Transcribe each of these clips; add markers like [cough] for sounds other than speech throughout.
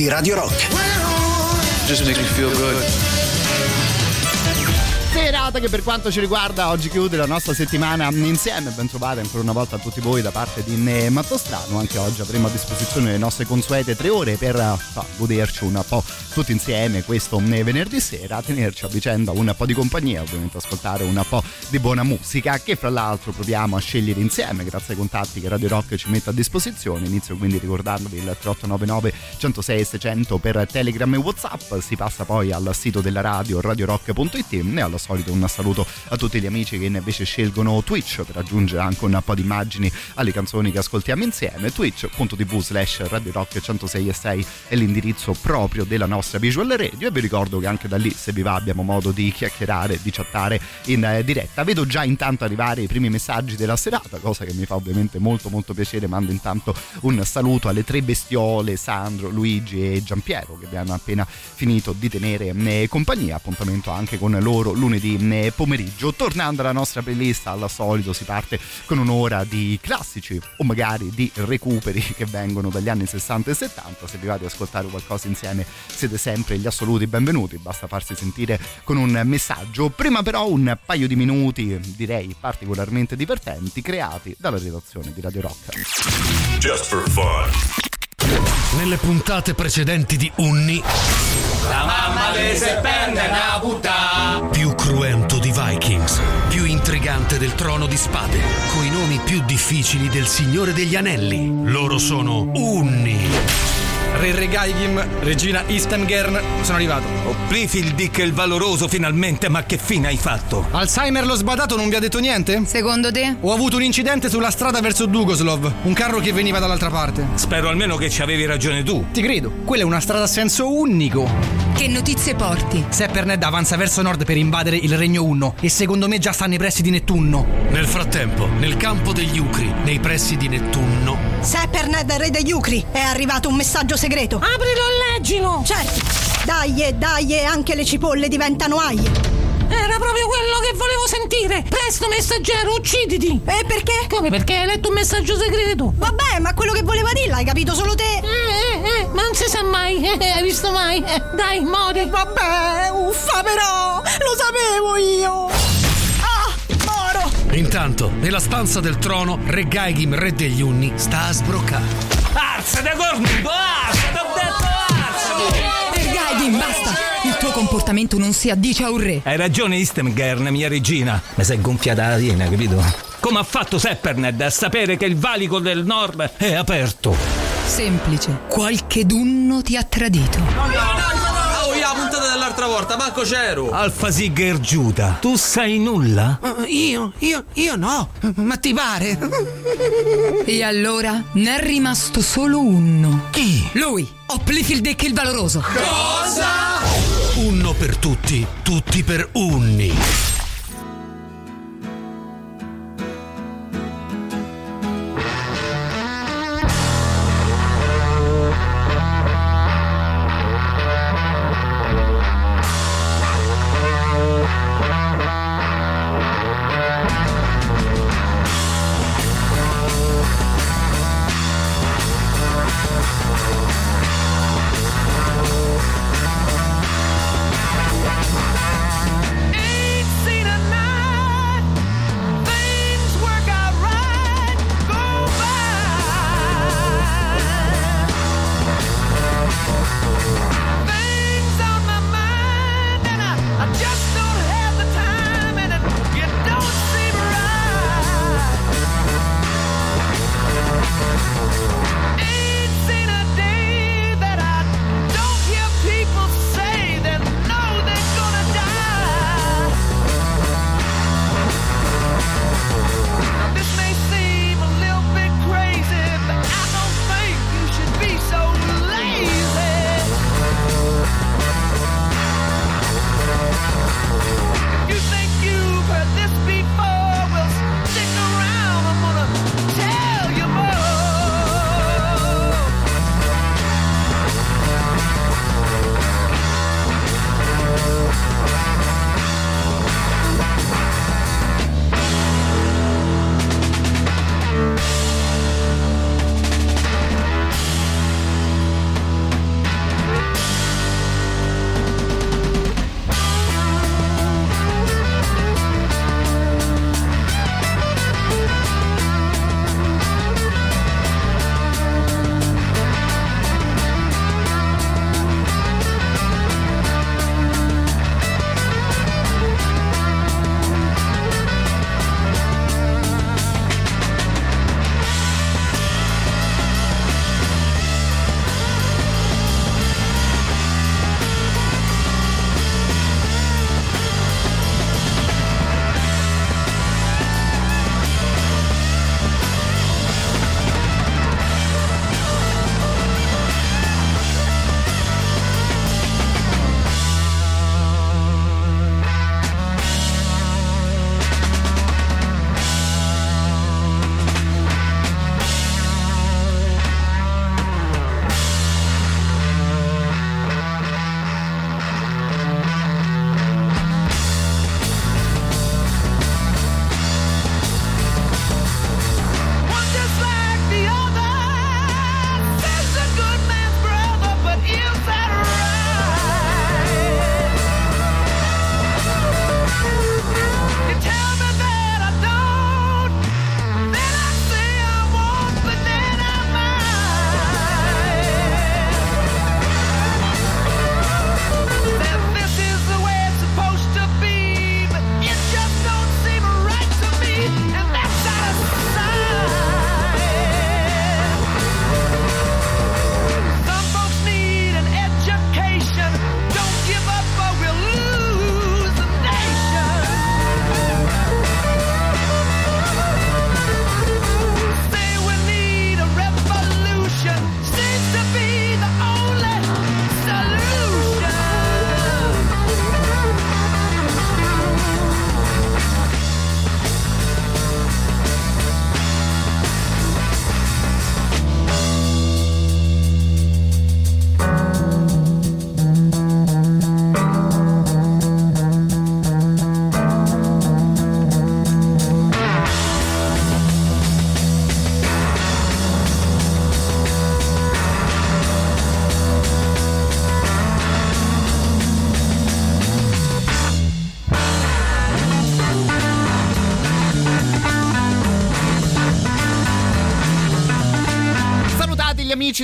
Di Radio Rock. Just makes me feel good. Che per quanto ci riguarda oggi chiude la nostra settimana insieme. Ben trovate ancora una volta a tutti voi da parte di Ne Mattostrano. Anche oggi avremo a disposizione le nostre consuete tre ore per eh, goderci un po' tutti insieme questo eh, venerdì sera, tenerci a vicenda un po' di compagnia, ovviamente ascoltare un po' di buona musica che fra l'altro proviamo a scegliere insieme grazie ai contatti che Radio Rock ci mette a disposizione. Inizio quindi ricordandovi il 3899 106 600 per Telegram e Whatsapp, si passa poi al sito della radio radiorock.it e al solito un saluto a tutti gli amici che invece scelgono Twitch per aggiungere anche un po' di immagini alle canzoni che ascoltiamo insieme. Twitch.tv slash Radio Rock 106 e 6 è l'indirizzo proprio della nostra visual radio e vi ricordo che anche da lì se vi va abbiamo modo di chiacchierare, di chattare in eh, diretta. Vedo già intanto arrivare i primi messaggi della serata, cosa che mi fa ovviamente molto molto piacere. Mando intanto un saluto alle tre bestiole Sandro, Luigi e Giampiero che abbiamo appena finito di tenere eh, compagnia. Appuntamento anche con loro lunedì pomeriggio. Tornando alla nostra playlist, al solito si parte con un'ora di classici o magari di recuperi che vengono dagli anni 60 e 70. Se vi va di ascoltare qualcosa insieme siete sempre gli assoluti benvenuti, basta farsi sentire con un messaggio. Prima però un paio di minuti, direi particolarmente divertenti, creati dalla redazione di Radio Rock. Just for fun. Nelle puntate precedenti di Unni, La mamma di serpente è una puttana. più cruento di Vikings, più intrigante del trono di spade, coi nomi più difficili del Signore degli Anelli. Loro sono Unni. Re Regaigim, regina Istemgern, sono arrivato. Oh, Plifil Dick il valoroso finalmente, ma che fine hai fatto? Alzheimer lo sbadato non vi ha detto niente? Secondo te? Ho avuto un incidente sulla strada verso Dugoslov, un carro che veniva dall'altra parte. Spero almeno che ci avevi ragione tu. Ti credo, quella è una strada a senso unico. Che notizie porti? Sepperned avanza verso nord per invadere il Regno Unno e secondo me già sta nei pressi di Nettunno. Nel frattempo, nel campo degli Ucri, nei pressi di Nettunno, Seperned, re degli Ucri, è arrivato un messaggio segreto. Aprilo e leggilo! Certo. Dai, e dai, e anche le cipolle diventano aie. Era proprio quello che volevo sentire! Presto, messaggero, ucciditi! E perché? Come perché hai letto un messaggio segreto? Vabbè, ma quello che voleva dire l'hai capito solo te. Eh, eh, eh, ma non si sa mai, [laughs] eh, hai visto mai? Eh, dai, mori! Vabbè, uffa però, lo sapevo io. Ah, moro. Intanto, nella stanza del trono, Re Gaigim, re degli Unni, sta a sbroccare. Arzate cornuto, arzate, ho detto arzate! Gaidin, basta! Il tuo comportamento non si addice a un re. Hai ragione Istemgern, mia regina. Mi sei gonfiata la piena, capito? Come ha fatto Sepperned a sapere che il valico del nord è aperto? Semplice. Qualche dunno ti ha tradito. Oh, la puntata della l'altra volta, manco c'ero. Alfa Sigger Giuda, tu sai nulla? Uh, io, io, io no. Ma ti pare? E allora ne è rimasto solo uno. Chi? Lui, Oplifield Dick il valoroso. Cosa? Uno per tutti, tutti per unni.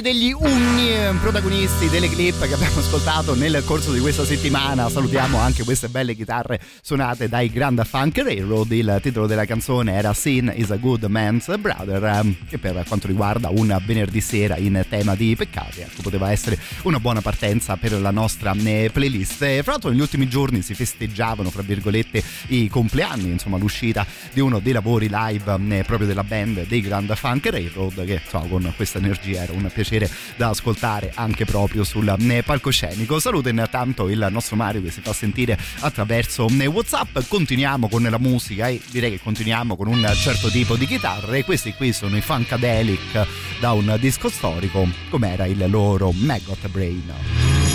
Degli Unni, eh, protagonisti delle clip che abbiamo ascoltato nel corso di questa settimana. Salutiamo anche queste belle chitarre suonate dai Grand Funk Railroad. Il titolo della canzone era Sin is a Good Man's Brother, ehm, che per quanto riguarda un venerdì sera in tema di peccati, ecco, poteva essere una buona partenza per la nostra eh, playlist. Fra l'altro negli ultimi giorni si festeggiavano, fra virgolette, i compleanni, insomma l'uscita di uno dei lavori live eh, proprio della band dei Grand Funk Railroad, che insomma con questa energia era un piacere da ascoltare anche proprio sul eh, palcoscenico. Saluto intanto il nostro Mario che si fa sentire attraverso eh, Whatsapp. Continuiamo con la musica e direi che continuiamo con un certo tipo di chitarre. Questi qui sono i Funkadelic da un disco storico, come era il loro Maggot Brain.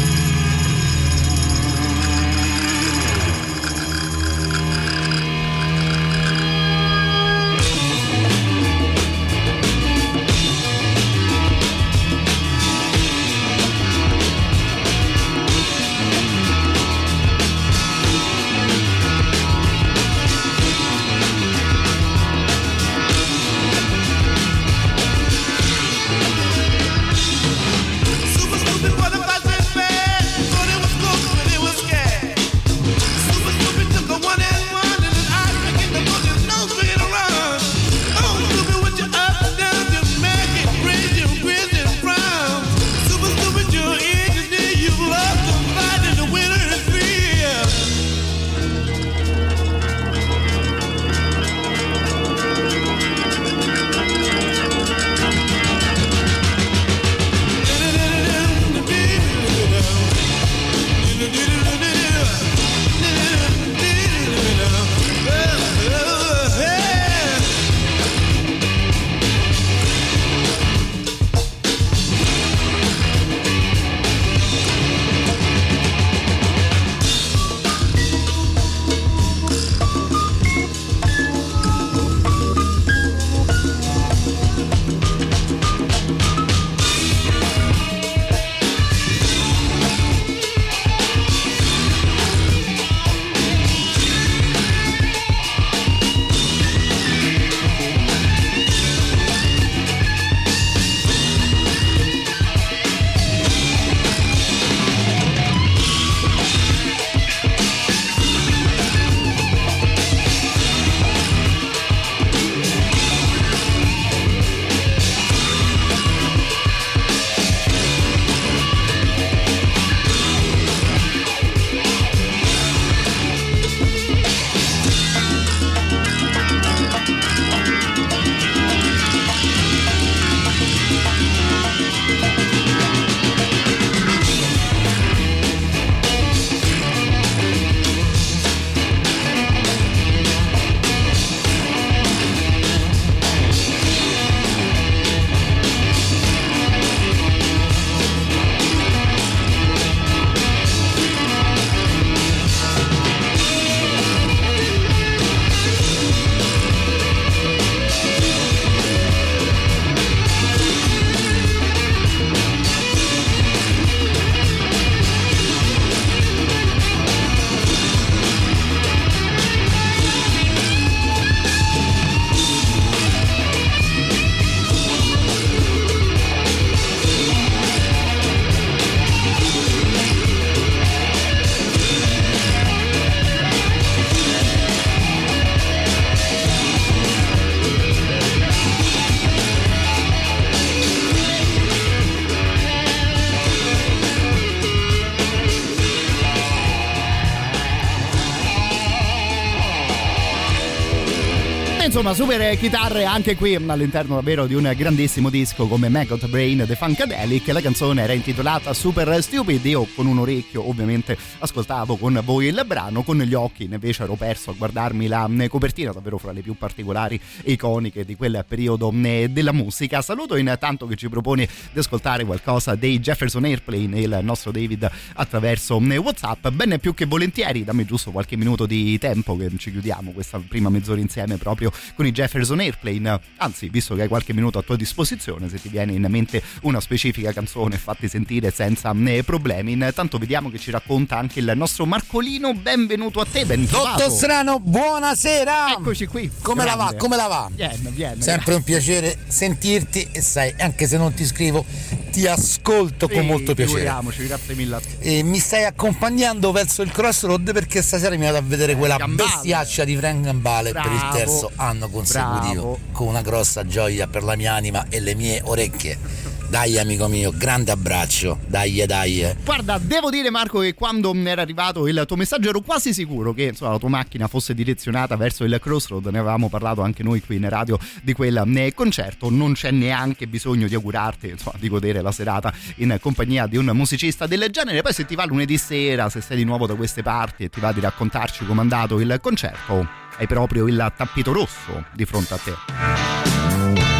Insomma, super chitarre anche qui all'interno davvero di un grandissimo disco come Maggot Brain The Funkadelic. La canzone era intitolata Super Stupid. Io con un orecchio ovviamente ascoltavo con voi il brano, con gli occhi invece ero perso a guardarmi la copertina, davvero fra le più particolari e iconiche di quel periodo della musica. Saluto intanto che ci propone di ascoltare qualcosa dei Jefferson Airplane, il nostro David attraverso WhatsApp. Bene più che volentieri, dammi giusto qualche minuto di tempo che ci chiudiamo questa prima mezz'ora insieme proprio con i Jefferson Airplane. Anzi, visto che hai qualche minuto a tua disposizione, se ti viene in mente una specifica canzone, fatti sentire senza eh, problemi. Intanto vediamo che ci racconta anche il nostro Marcolino. Benvenuto a te, ben trovato. Dottor Strano, buonasera! Eccoci qui. Come la va? Grande. Come la va? Viene, viene. Sempre un piacere sentirti e sai, anche se non ti scrivo, ti ascolto con Sì, molto piacere. grazie mille. E mi stai accompagnando verso il crossroad perché stasera mi vado a vedere quella Gambale. bestiaccia di Frank Gambale per il Bravo. terzo anno consecutivo Bravo. con una grossa gioia per la mia anima e le mie orecchie. Dai amico mio, grande abbraccio, dai dai. Guarda, devo dire Marco che quando era arrivato il tuo messaggio ero quasi sicuro che insomma, la tua macchina fosse direzionata verso il Crossroad, ne avevamo parlato anche noi qui in radio di quel eh, concerto, non c'è neanche bisogno di augurarti insomma, di godere la serata in compagnia di un musicista del genere, poi se ti va lunedì sera, se sei di nuovo da queste parti e ti va di raccontarci com'è andato il concerto, hai proprio il tappito rosso di fronte a te.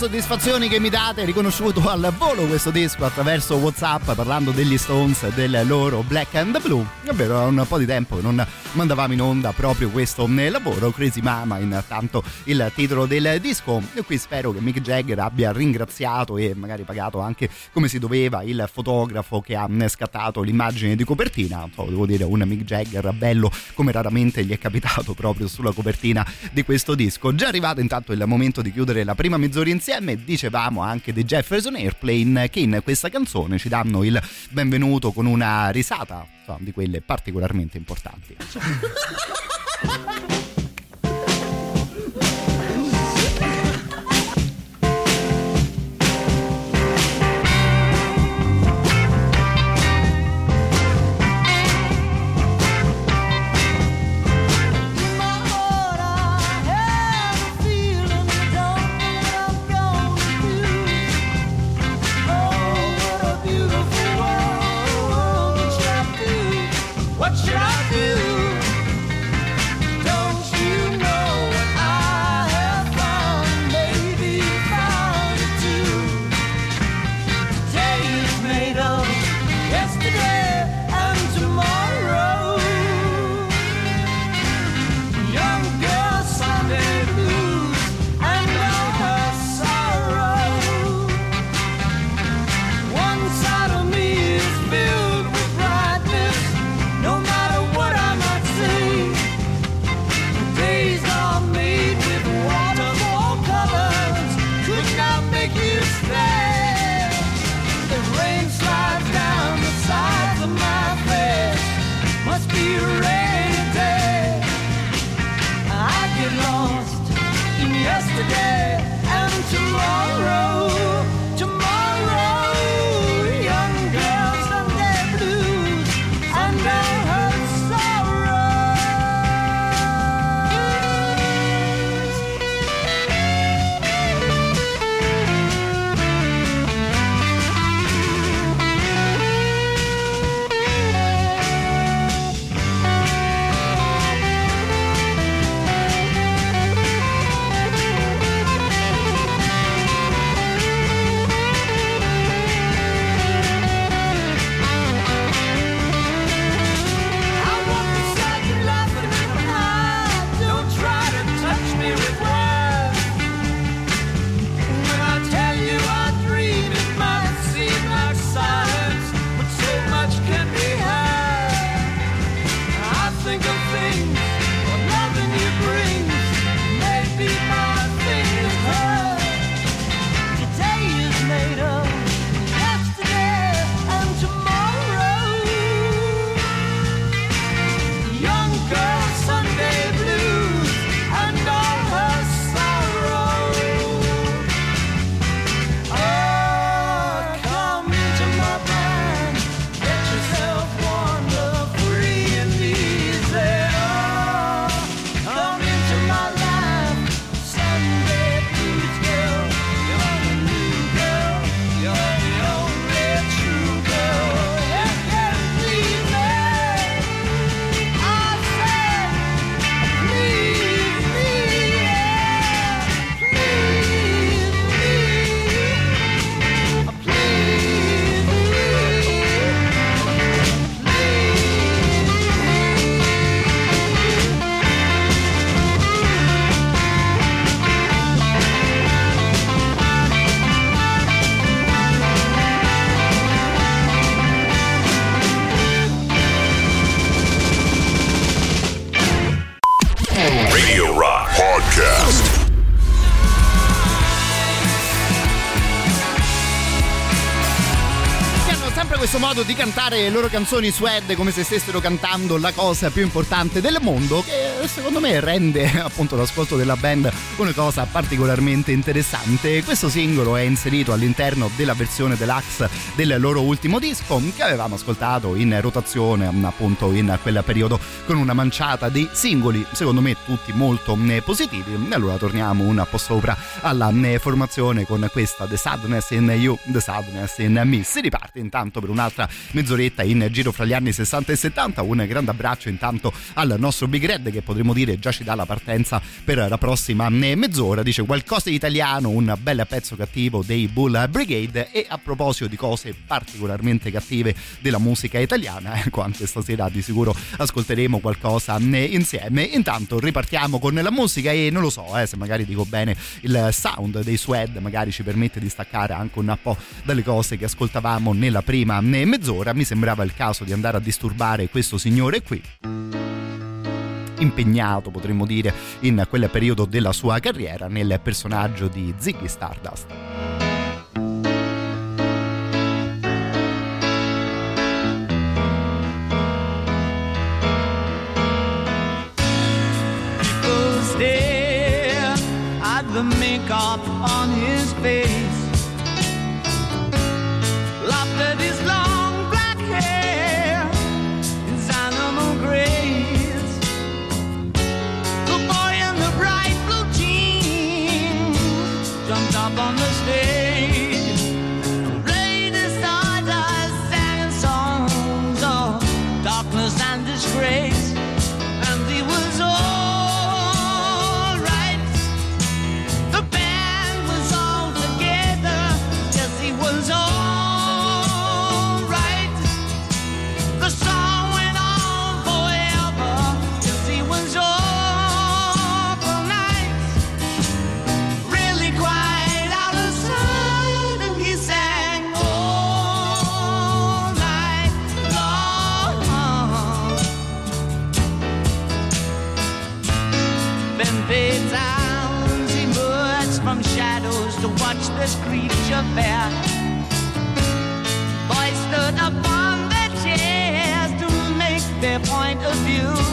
Soddisfazioni che mi date, riconosciuto al volo questo disco attraverso WhatsApp parlando degli Stones e del loro Black and Blue. Davvero, è un po' di tempo non mandavamo in onda proprio questo lavoro, Crazy Mama, intanto il titolo del disco. E qui spero che Mick Jagger abbia ringraziato e magari pagato anche come si doveva il fotografo che ha scattato l'immagine di copertina. So, devo dire, un Mick Jagger bello come raramente gli è capitato proprio sulla copertina di questo disco. Già arrivato intanto il momento di chiudere la prima mezz'ora insieme, dicevamo anche di Jefferson Airplane che in questa canzone ci danno il benvenuto con una risata insomma, di quelle particolarmente importanti. [laughs] cantare le loro canzoni suede come se stessero cantando la cosa più importante del mondo che secondo me rende [laughs] appunto l'ascolto della band una cosa particolarmente interessante. Questo singolo è inserito all'interno della versione deluxe del loro ultimo disco che avevamo ascoltato in rotazione appunto in quel periodo con una manciata di singoli secondo me tutti molto eh, positivi. Allora torniamo un po' sopra alla eh, formazione con questa The Sadness in You, The Sadness in Me. Si riparte intanto per un'altra mezz'oretta in giro fra gli anni 60 e 70. Un grande abbraccio intanto al nostro Big Red che potremmo dire già ci dà la partenza per la prossima mezz'ora. Dice qualcosa di italiano, un bel pezzo cattivo dei Bull Brigade e a proposito di cose particolarmente cattive della musica italiana, [laughs] ecco anche stasera di sicuro ascolteremo qualcosa insieme. Intanto ripartiamo con la musica e non lo so eh, se magari dico bene il sound dei Sued magari ci permette di staccare anche un po' dalle cose che ascoltavamo nella prima mezz'ora. Mi sembrava il caso di andare a disturbare questo signore qui impegnato, potremmo dire, in quel periodo della sua carriera nel personaggio di Ziggy Stardust. People stare at the makeup on his up this creature fair. Boys stood upon their chairs to make their point of view.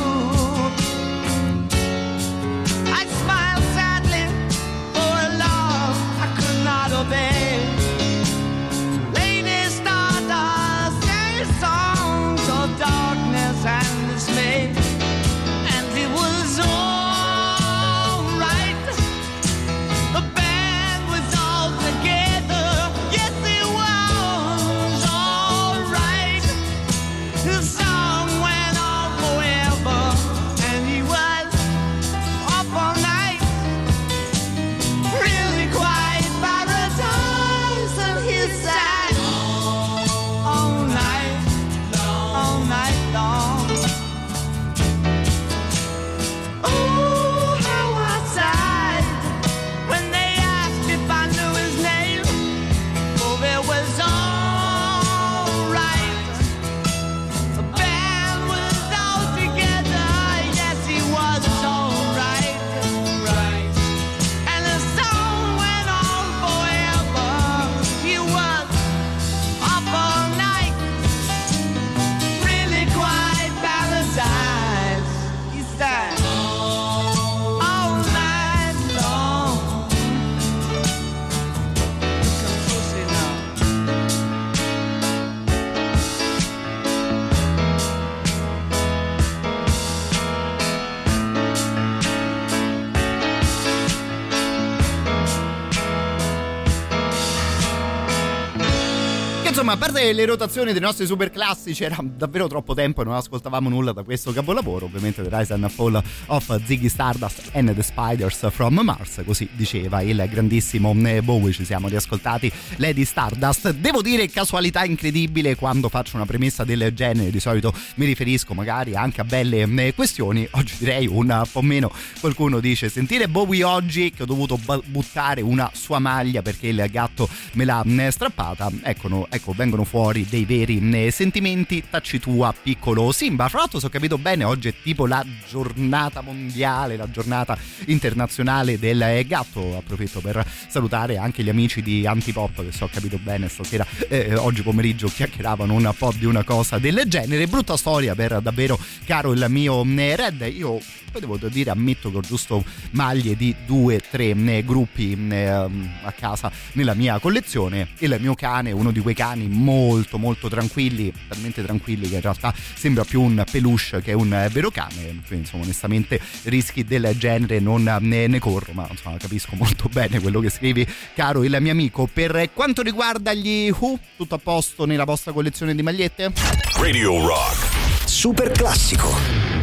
Parte le rotazioni dei nostri super classici, era davvero troppo tempo e non ascoltavamo nulla da questo capolavoro. Ovviamente The Rise and Fall of Ziggy Stardust and the Spiders from Mars, così diceva il grandissimo Bowie. Ci siamo riascoltati Lady Stardust. Devo dire casualità incredibile quando faccio una premessa del genere. Di solito mi riferisco magari anche a belle eh, questioni. Oggi direi un po' meno. Qualcuno dice: Sentire Bowie oggi che ho dovuto buttare una sua maglia perché il gatto me l'ha eh, strappata. Ecco, ecco, vengono fuori dei veri eh, sentimenti. Tacci tua, piccolo Simba. Fra l'altro, se ho capito bene, oggi è tipo la giornata mondiale, la giornata internazionale del eh, gatto. Approfitto per salutare anche gli amici di Antipop che se ho capito bene stasera, eh, oggi pomeriggio chiacchieravano un po' di una cosa del genere. Brutta storia per davvero caro il mio eh, Red. Io poi devo dire ammetto che ho giusto maglie di due tre eh, gruppi eh, a casa nella mia collezione e il mio cane uno di quei cani molto molto tranquilli talmente tranquilli che in realtà sembra più un peluche che un eh, vero cane quindi insomma onestamente rischi del genere non ne, ne corro ma insomma capisco molto [laughs] bene quello che scrivi caro il mio amico per quanto riguarda gli Who tutto a posto nella vostra collezione di magliette? Radio Rock. Super classico.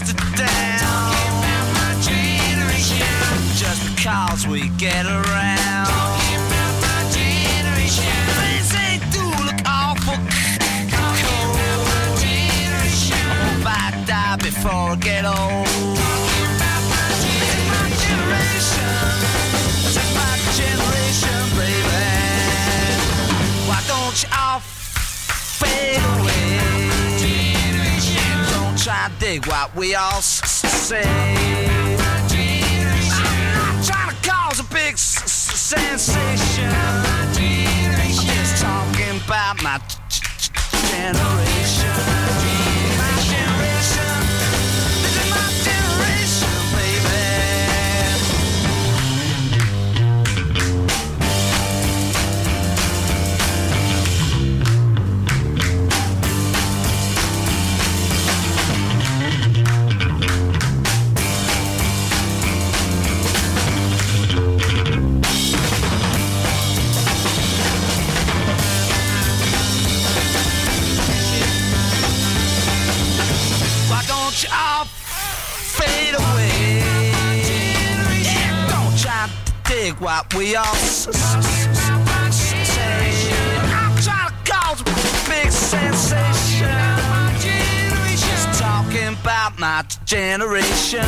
To down. Just because we get around. Things they do look awful I die before I get old. To dig what we all say. I'm not trying to cause a big s- sensation. I'm just talking about my g- g- generation. Dig what we all say. I'm trying to cause a big sensation. Just talking about my generation.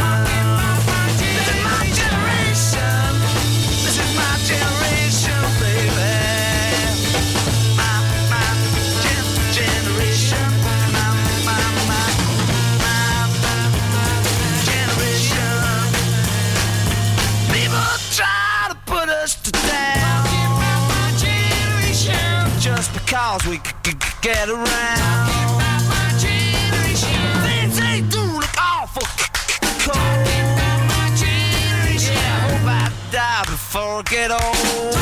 Get around. Things they do look awful cold. Yeah, I hope I die before I get old.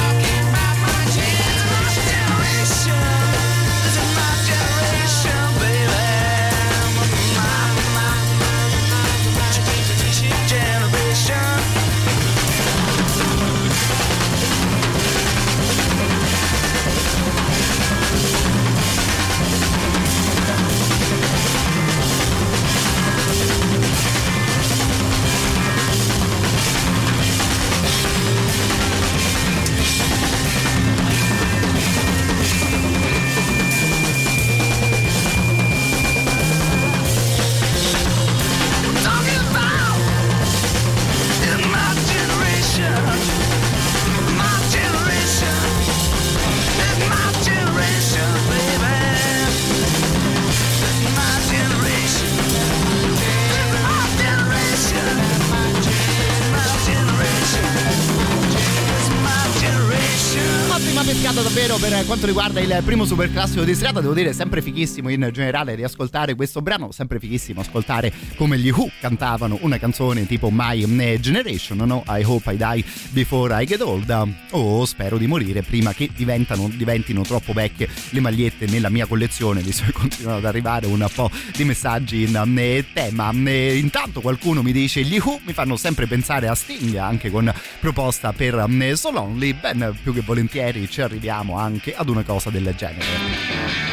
Davvero per quanto riguarda il primo super classico di serata, devo dire sempre fighissimo in generale riascoltare questo brano, sempre fighissimo ascoltare come gli Who cantavano una canzone tipo My Generation, no? I hope I die before I get old, o spero di morire prima che diventino troppo vecchie le magliette nella mia collezione, visto che continuano ad arrivare un po' di messaggi in tema. Intanto qualcuno mi dice gli Who mi fanno sempre pensare a Sting, anche con proposta per eh, So Lonely, ben più che volentieri ci arriviamo anche ad una cosa del genere.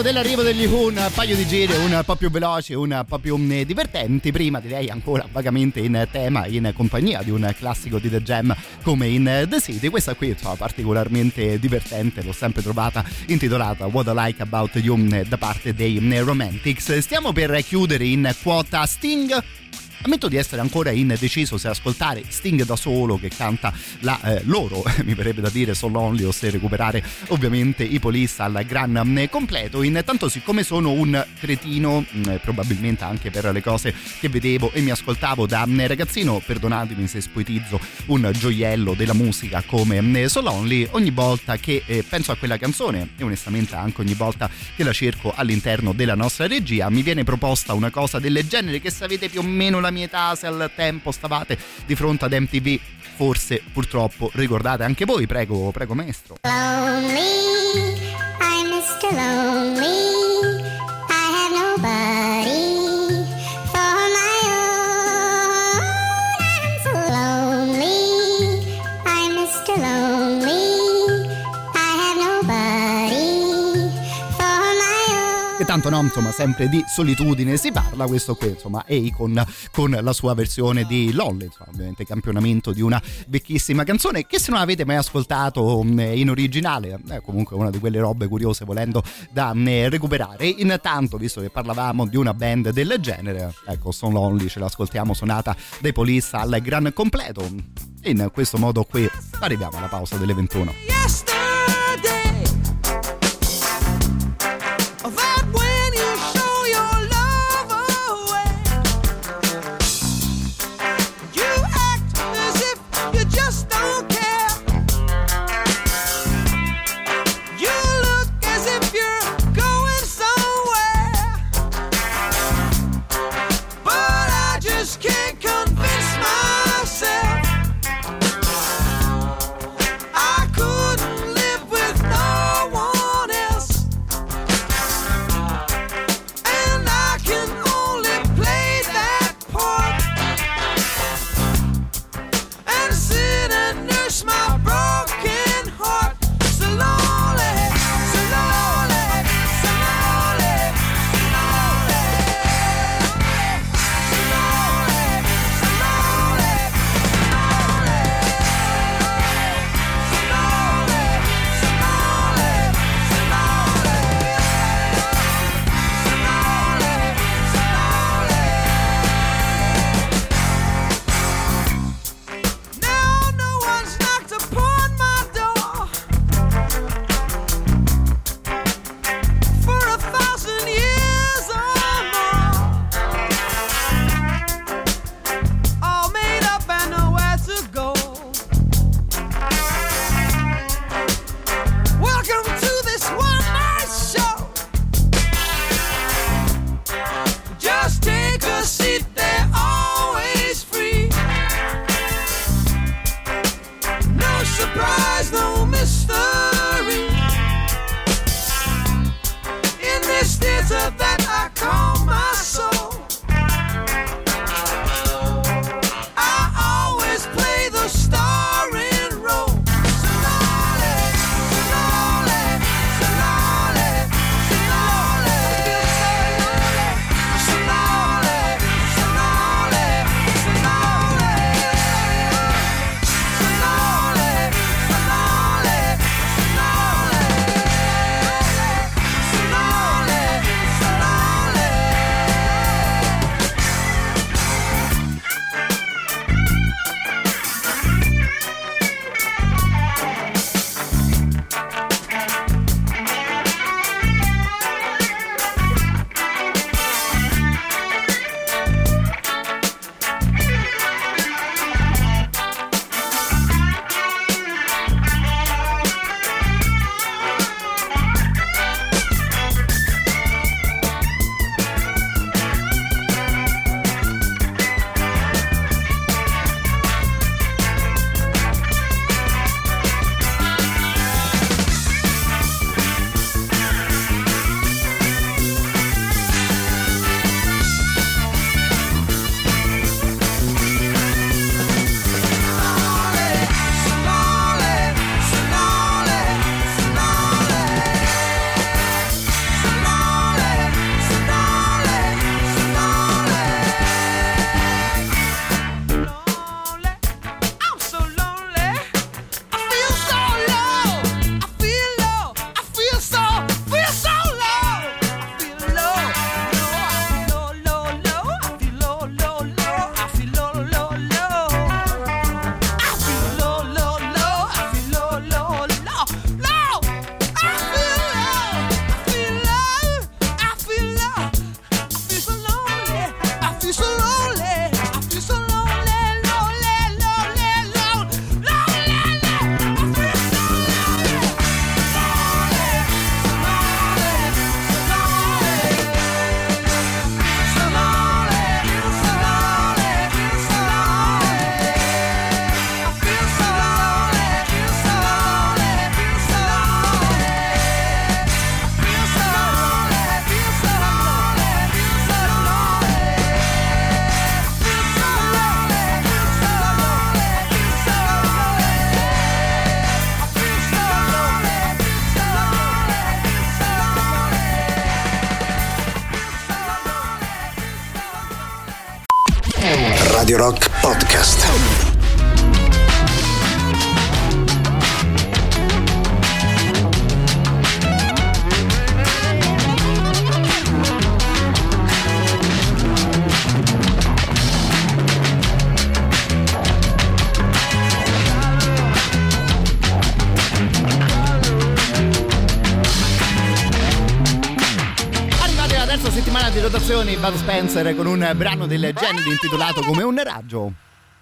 Approfittando dell'arrivo degli Who, un paio di giri un po' più veloci, un po' più mh, divertenti. Prima direi ancora vagamente in tema, in compagnia di un classico di The Jam come in The City. Questa qui insomma, particolarmente divertente, l'ho sempre trovata intitolata What I Like About You mh, da parte dei mh, Romantics. Stiamo per chiudere in quota Sting. Ammetto di essere ancora indeciso se ascoltare Sting da solo che canta la eh, loro, [laughs] mi verrebbe da dire So Lonely o se recuperare ovviamente i Police al gran eh, completo. Intanto siccome sono un cretino, mh, probabilmente anche per le cose che vedevo e mi ascoltavo da mh, ragazzino, perdonatemi se spoetizzo un gioiello della musica come mh, So Lonely, ogni volta che eh, penso a quella canzone e onestamente anche ogni volta che la cerco all'interno della nostra regia mi viene proposta una cosa del genere che se più o meno la mia età se al tempo stavate di fronte ad MTV forse purtroppo ricordate anche voi prego prego maestro Lonely, I'm Mr. Lonely. I have nobody tanto no insomma sempre di solitudine si parla questo qui insomma Akon con la sua versione di Lonely insomma, ovviamente campionamento di una vecchissima canzone che se non avete mai ascoltato mh, in originale è comunque una di quelle robe curiose volendo da mh, recuperare. Intanto visto che parlavamo di una band del genere ecco Stone Lonely ce l'ascoltiamo suonata dai Police al gran completo. In questo modo qui arriviamo alla pausa delle 21 Radio Rock Podcast. Rotazioni, Bud Spencer con un brano del Genidi intitolato come un raggio.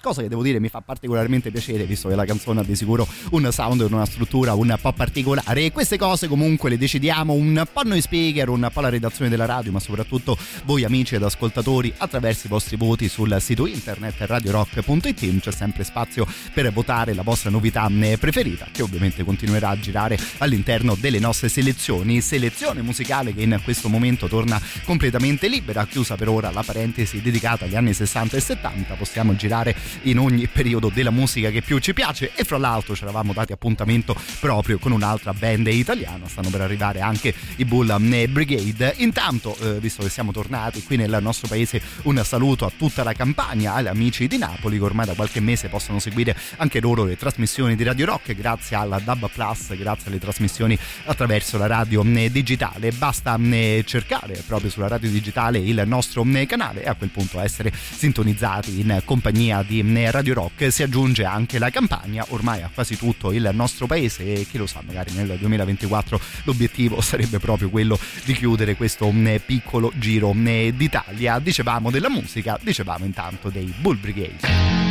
Cosa che devo dire mi fa particolarmente piacere, visto che la canzone ha di sicuro un sound e una struttura un po' particolare. E queste cose comunque le decidiamo un po' noi speaker, un po' la redazione della radio, ma soprattutto voi amici ed ascoltatori attraverso i vostri voti sul sito internet radiorock.it. C'è sempre spazio per votare la vostra novità preferita, che ovviamente continuerà a girare all'interno delle nostre selezioni. Selezione musicale che in questo momento torna completamente libera, chiusa per ora la parentesi dedicata agli anni 60 e 70. Possiamo girare in ogni periodo della musica che più ci piace. E fra l'altro ci eravamo dati appuntamento proprio con un'altra band italiana. Stanno per arrivare anche i Bull Brigade. Intanto eh, visto che siamo tornati qui nel nostro paese un saluto a tutta la campagna agli amici di Napoli che ormai da qualche mese possono seguire anche loro le trasmissioni di Radio Rock grazie alla DAB Plus grazie alle trasmissioni attraverso la radio eh, digitale. Basta eh, cercare proprio sulla radio digitale il nostro canale e a quel punto essere sintonizzati in compagnia di eh, Radio Rock si aggiunge anche la campagna ormai a quasi tutto il nostro paese e chi lo sa magari nel 2024 l'obiettivo [laughs] sarebbe proprio quello di chiudere questo eh, piccolo giro eh, d'Italia. Dicevamo della musica dicevamo intanto dei Bull Brigade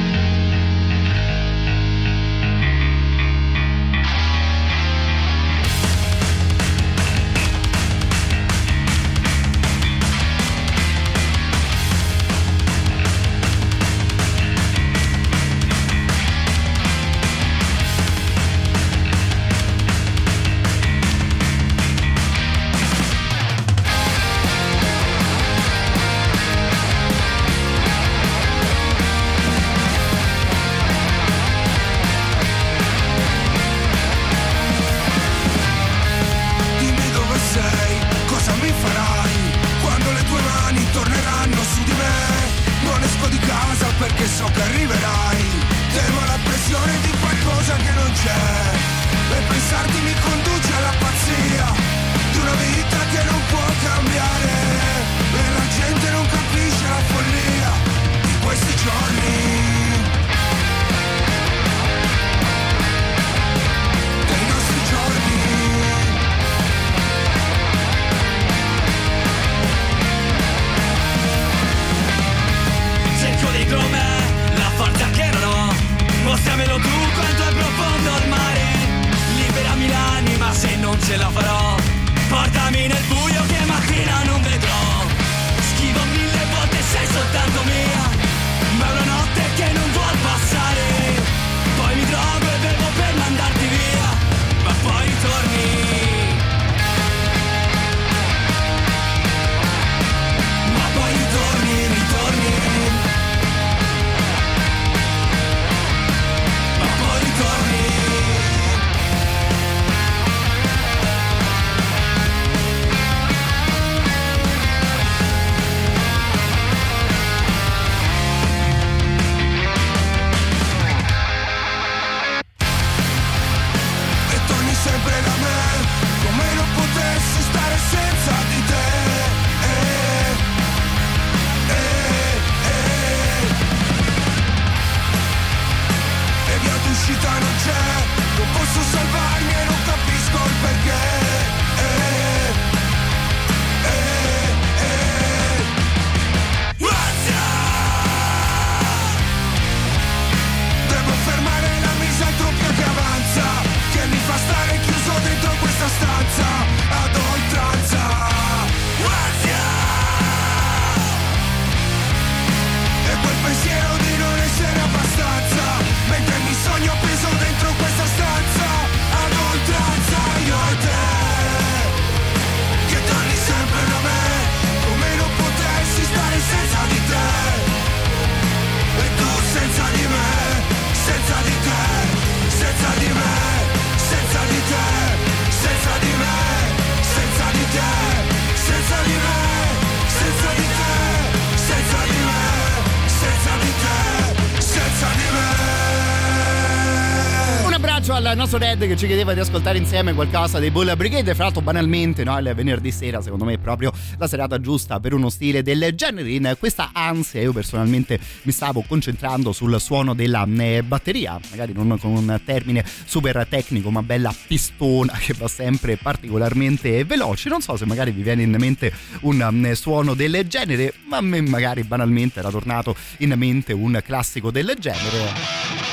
Rosso Red che ci chiedeva di ascoltare insieme qualcosa dei Bull Brigade. Fra l'altro, banalmente, no, il venerdì sera, secondo me, è proprio la serata giusta per uno stile del genere. In questa ansia, io personalmente mi stavo concentrando sul suono della eh, batteria, magari non con un termine super tecnico, ma bella pistona che va sempre particolarmente veloce. Non so se magari vi viene in mente un eh, suono del genere, ma a me magari banalmente era tornato in mente un classico del genere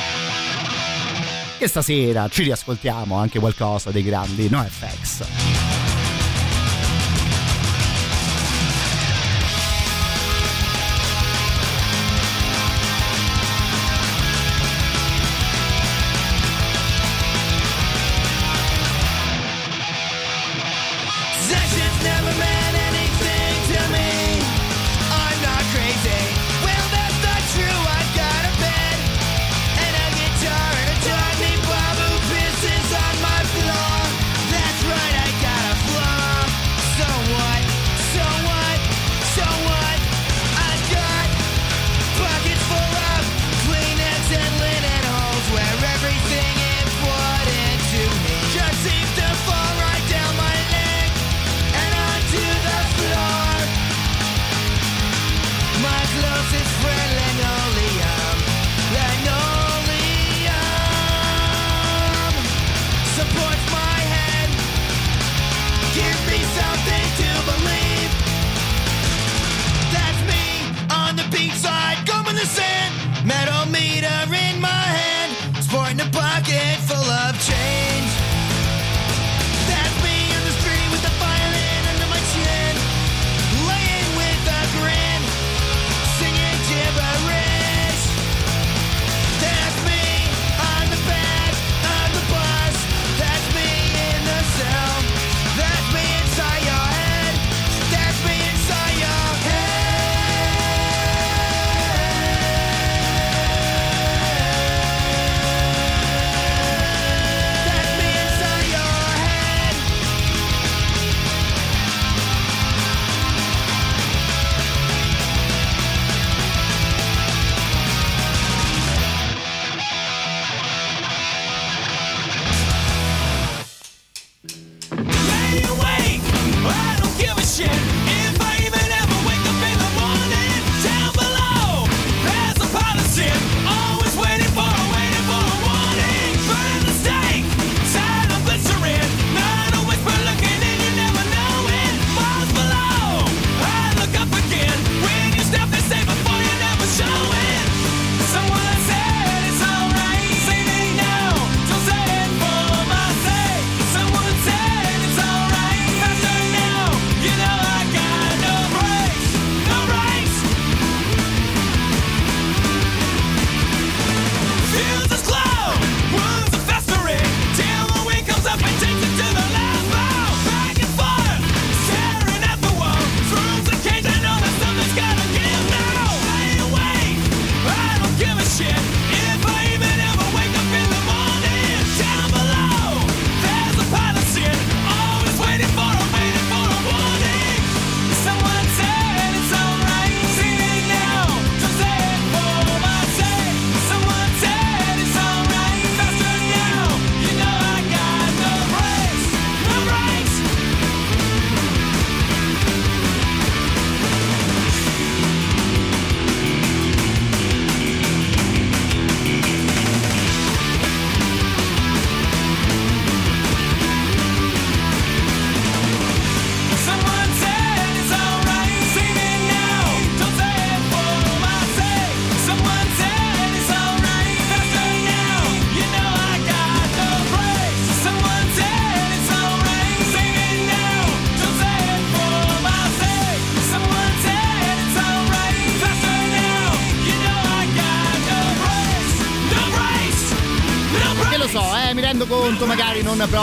e stasera ci riascoltiamo anche qualcosa dei grandi NoFX.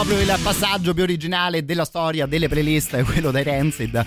proprio il passaggio più originale della storia delle playlist, [laughs] quello dei Rancid,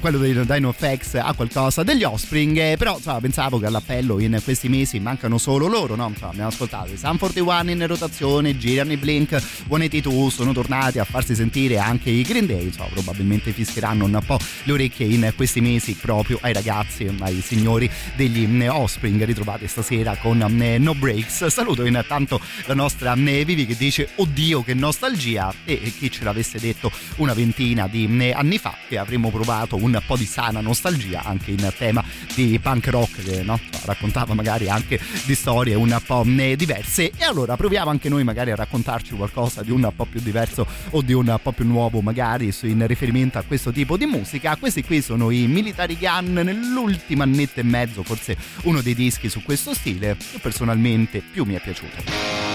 quello dei DinoFX a qualcosa degli Offspring, eh, però insomma, pensavo che all'appello in questi mesi mancano solo loro, no? Insomma, abbiamo ascoltato i Sun 41 in rotazione, girano i Blink 182, sono tornati a farsi sentire anche i Green Day, insomma, probabilmente fischieranno un po' le orecchie in questi mesi proprio ai ragazzi, ai signori degli eh, Offspring ritrovati stasera con eh, No Breaks. Saluto intanto la nostra Vivi che dice oddio che nostalgia e, e chi ce l'avesse detto una ventina di eh, anni fa che avremmo provato un po' di sana nostalgia anche in tema di punk rock che no, raccontava magari anche di storie un po' eh, diverse. E allora proviamo anche noi magari a raccontarci qualcosa di un po' più diverso o di un po' più nuovo magari in riferimento a questo tipo di musica. Questi qui sono i Military Gun nell'ultimo annetto e mezzo forse uno dei dischi su questo stile che personalmente più mi è piaciuto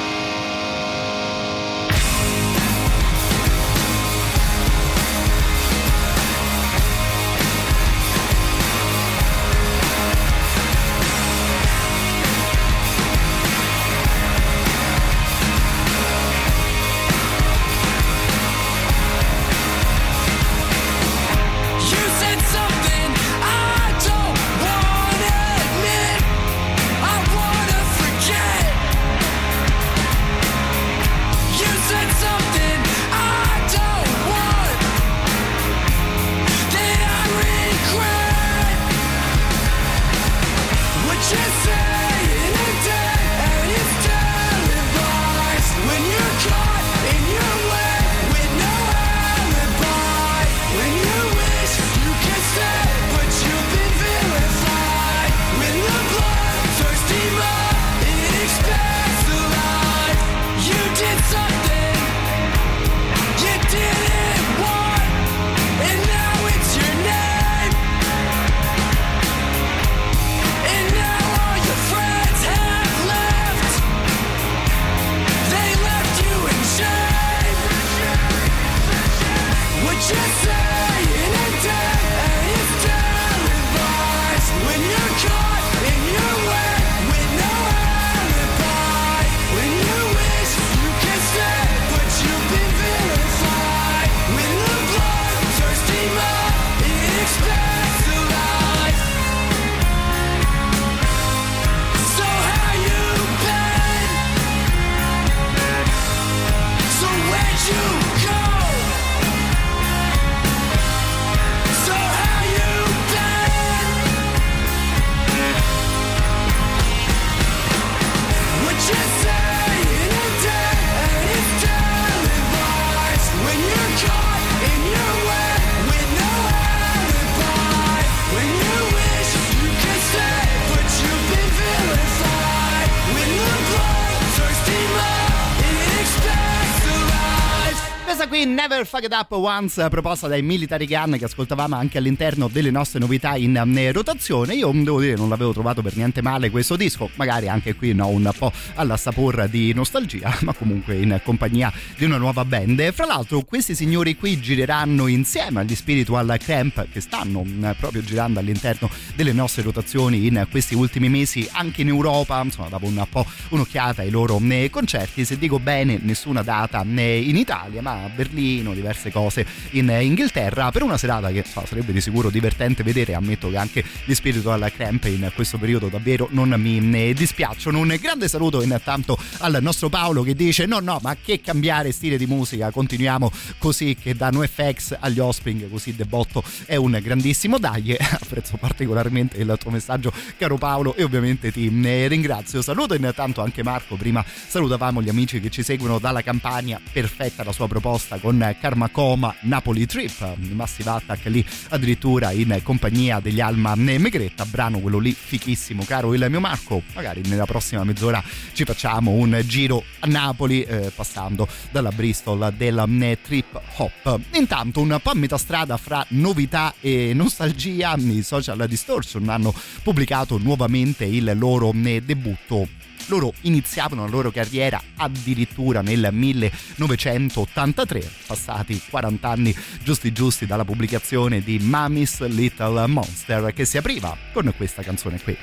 Never Fuck It Up Once proposta dai Military Gun che ascoltavamo anche all'interno delle nostre novità in eh, rotazione. Io devo dire non l'avevo trovato per niente male questo disco. Magari anche qui no, un po' alla sapore di nostalgia [laughs] ma comunque in compagnia di una nuova band. Fra l'altro questi signori qui gireranno insieme agli Spiritual Cramp che stanno eh, proprio girando all'interno delle nostre rotazioni in questi ultimi mesi anche in Europa. Insomma davo un po' un'occhiata ai loro eh, concerti. Se dico bene nessuna data eh, in Italia ma a Berlino diverse cose in Inghilterra. Per una serata che insomma, sarebbe di sicuro divertente vedere ammetto che anche gli Spiritual Cramp in questo periodo davvero non mi dispiacciono un grande saluto intanto al nostro Paolo che dice no no ma che cambiare stile di musica? Continuiamo così che da NoFX agli Offspring così debotto è un grandissimo. Dai [laughs] apprezzo particolarmente il tuo messaggio caro Paolo e ovviamente ti ringrazio. Saluto intanto anche Marco. Prima salutavamo gli amici che ci seguono dalla Campania. Perfetta la sua proposta con Karma Coma Napoli Trip. Massive Attack lì addirittura in compagnia degli Alma Megretta. Brano quello lì fichissimo caro il mio Marco. Magari nella prossima mezz'ora ci facciamo un giro a Napoli eh, passando dalla Bristol della eh, trip hop. Intanto un po' a metà strada fra novità e nostalgia i social distortion hanno pubblicato nuovamente il loro eh, debutto loro iniziavano la loro carriera addirittura nel 1983, passati 40 anni giusti giusti dalla pubblicazione di Mummy's Little Monster che si apriva con questa canzone qui.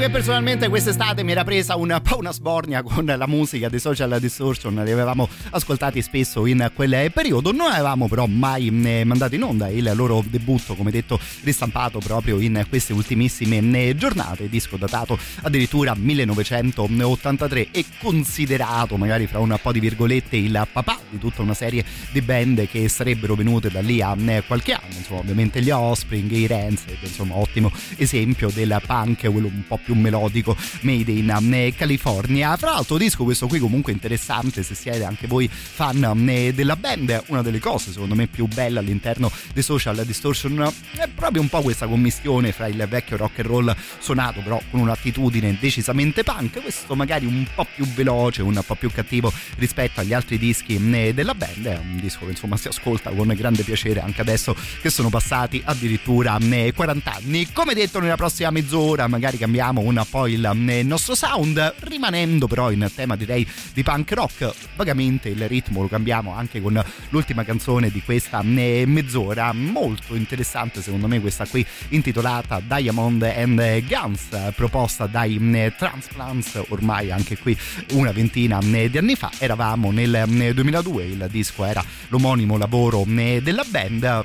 Che personalmente quest'estate mi era presa un po' una sbornia con la musica dei social distortion, li avevamo ascoltati spesso in quel periodo, non avevamo però mai eh, mandato in onda il loro debutto, come detto, ristampato proprio in queste ultimissime eh, giornate, disco datato addirittura 1983 e considerato magari fra un po' di virgolette il papà di tutta una serie di band che sarebbero venute da lì a eh, qualche anno, insomma ovviamente gli Offspring, i Rancid, insomma ottimo esempio del punk, quello un po' più melodico made in eh, California. Fra l'altro disco questo qui comunque interessante se siete anche voi fan eh, della band, una delle cose secondo me più belle all'interno dei social distortion è proprio un po' questa commistione fra il vecchio rock and roll suonato però con un'attitudine decisamente punk, questo magari un po' più veloce, un po' più cattivo rispetto agli altri dischi eh, della band, è un disco che insomma si ascolta con grande piacere anche adesso che sono passati addirittura 40 anni. Come detto nella prossima mezz'ora magari cambiamo un po' il nostro sound, rimanendo però in tema direi di punk rock, vagamente il ritmo lo cambiamo anche con l'ultima canzone di questa mezz'ora, molto interessante secondo me questa qui intitolata Diamond and Guns, proposta dai Transplants. Ormai anche qui una ventina di anni fa, eravamo nel 2002, il disco era l'omonimo lavoro della band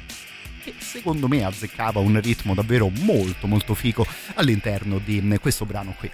che secondo me azzeccava un ritmo davvero molto molto fico all'interno di questo brano qui.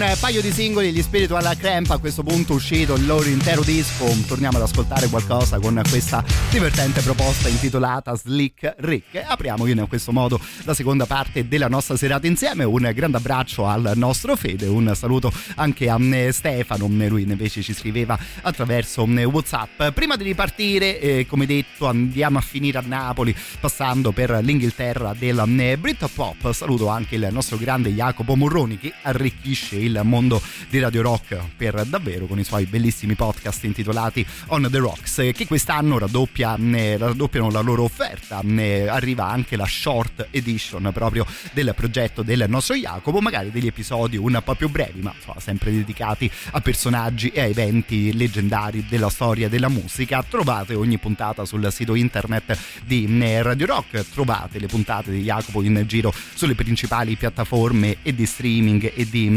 Un paio di singoli, gli Spiritual Cramp, a questo punto uscito il loro intero disco. Torniamo ad ascoltare qualcosa con questa divertente proposta intitolata Slick Rick. E apriamo in questo modo la seconda parte della nostra serata insieme. Un grande abbraccio al nostro Fede, un saluto anche a Stefano, lui invece ci scriveva attraverso Whatsapp. Prima di ripartire, eh, come detto, andiamo a finire a Napoli passando per l'Inghilterra del Britpop. Saluto anche il nostro grande Jacopo Morroni che arricchisce il mondo di Radio Rock per davvero con i suoi bellissimi podcast intitolati On the Rocks che quest'anno raddoppia, eh, raddoppiano la loro offerta. Eh, Arriva anche la short edition proprio del progetto del nostro Jacopo, magari degli episodi un po' più brevi, ma insomma, sempre dedicati a personaggi e a eventi leggendari della storia della musica. Trovate ogni puntata sul sito internet di eh, Radio Rock, trovate le puntate di Jacopo in giro sulle principali piattaforme e di streaming e di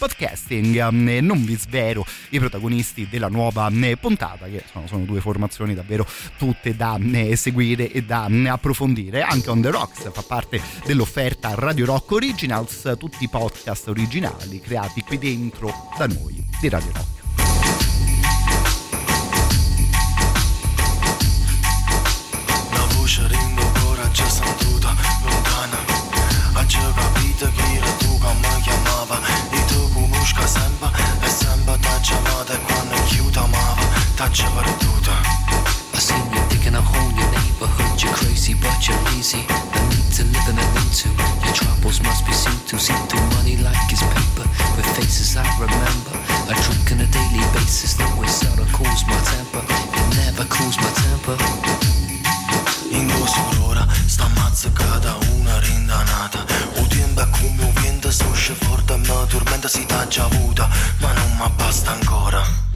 podcasting. Eh, Non vi svero i protagonisti della nuova puntata, che sono, sono due formazioni davvero tutte da seguire e da approfondire. Anche On The Rocks fa parte dell'offerta Radio Rock Originals, tutti i podcast originali creati qui dentro da noi di Radio Rock. Lazy. I need to live and I need to. Your troubles must be seen to. See through money like it's paper. With faces I remember. I drink on a daily basis. No way seldom cools my temper. It never cools my temper. In questo ora sta mazzacata una rindanata O è come un vento sosce forte Ma tormenta si t'ha già avuta Ma non mi basta ancora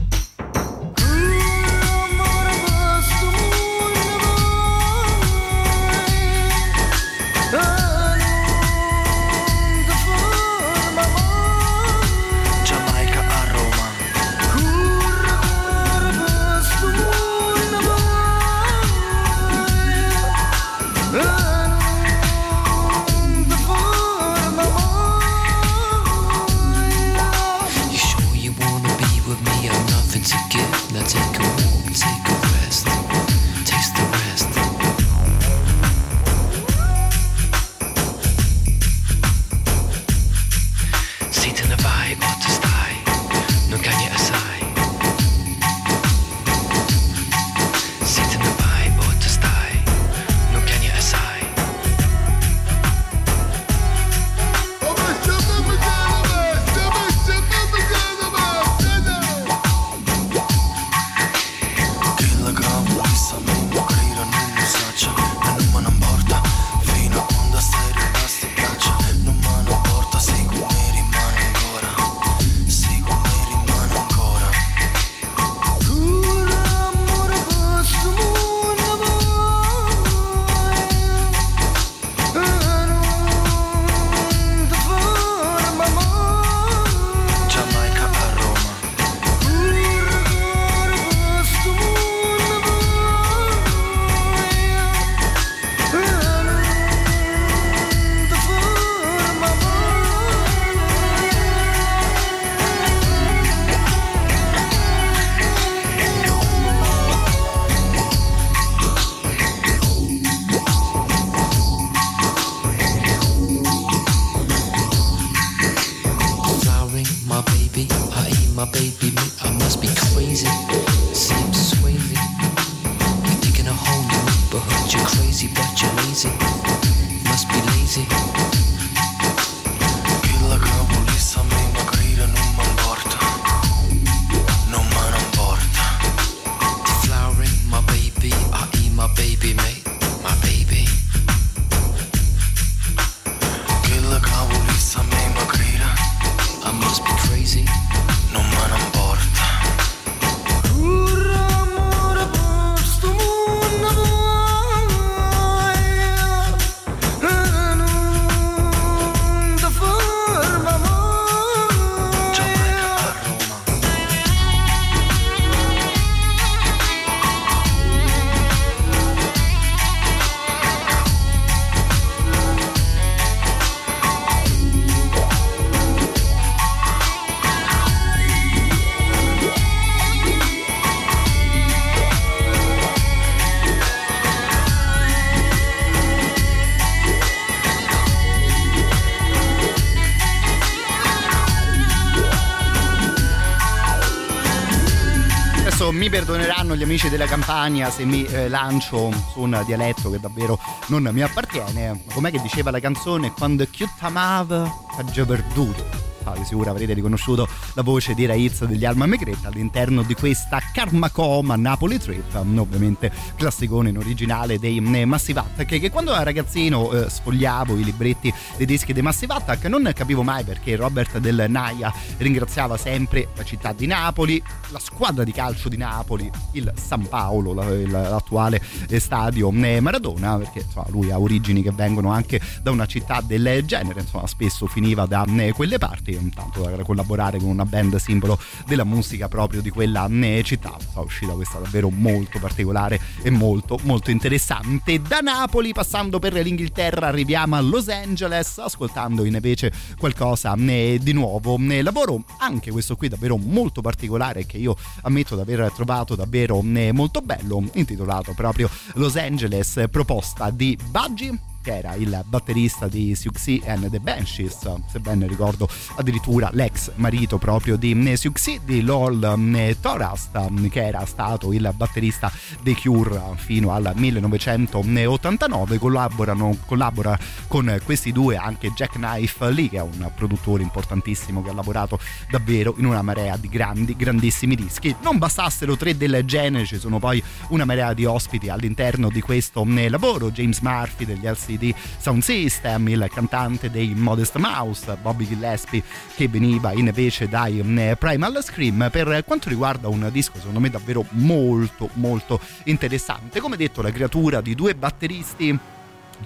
amici della campagna se mi eh, lancio su un dialetto che davvero non mi appartiene. Com'è che diceva la canzone? Quando più t'amava, ha già perduto. Sicuro avrete riconosciuto la voce di Raiz degli Alma Megretta all'interno di questa Karmacoma Napoli Trip, ovviamente classicone in originale dei eh, Massive Attack, che quando ero ragazzino eh, sfogliavo i libretti dei dischi dei Massive Attack non capivo mai perché Robert del Naia ringraziava sempre la città di Napoli, la squadra di calcio di Napoli, il San Paolo, l'attuale eh, stadio eh, Maradona, perché insomma, lui ha origini che vengono anche da una città del genere, insomma spesso finiva da quelle parti, intanto collaborare con una band simbolo della musica proprio di quella città, è uscita questa davvero molto particolare e molto molto interessante. Da Napoli passando per l'Inghilterra arriviamo a Los Angeles ascoltando invece qualcosa eh, di nuovo. Eh, Lavoro anche questo qui davvero molto particolare che io ammetto di aver trovato davvero eh, molto bello, intitolato proprio Los Angeles, proposta di Budgie che era il batterista di Siouxsie and the Banshees, se ben ricordo addirittura l'ex marito proprio di eh, Siouxsie, di Lol eh, Torast, eh, che era stato il batterista dei Cure fino al 1989, collaborano, collabora con questi due anche Jack Knife Lee, che è un produttore importantissimo che ha lavorato davvero in una marea di grandi, grandissimi dischi. Non bastassero tre del genere, ci sono poi una marea di ospiti all'interno di questo lavoro, James Murphy degli LCD Sound System, il cantante dei Modest Mouse, Bobby Gillespie che veniva invece dai eh, Primal Scream. Per quanto riguarda un disco secondo me davvero molto molto interessante. Come detto la creatura di due batteristi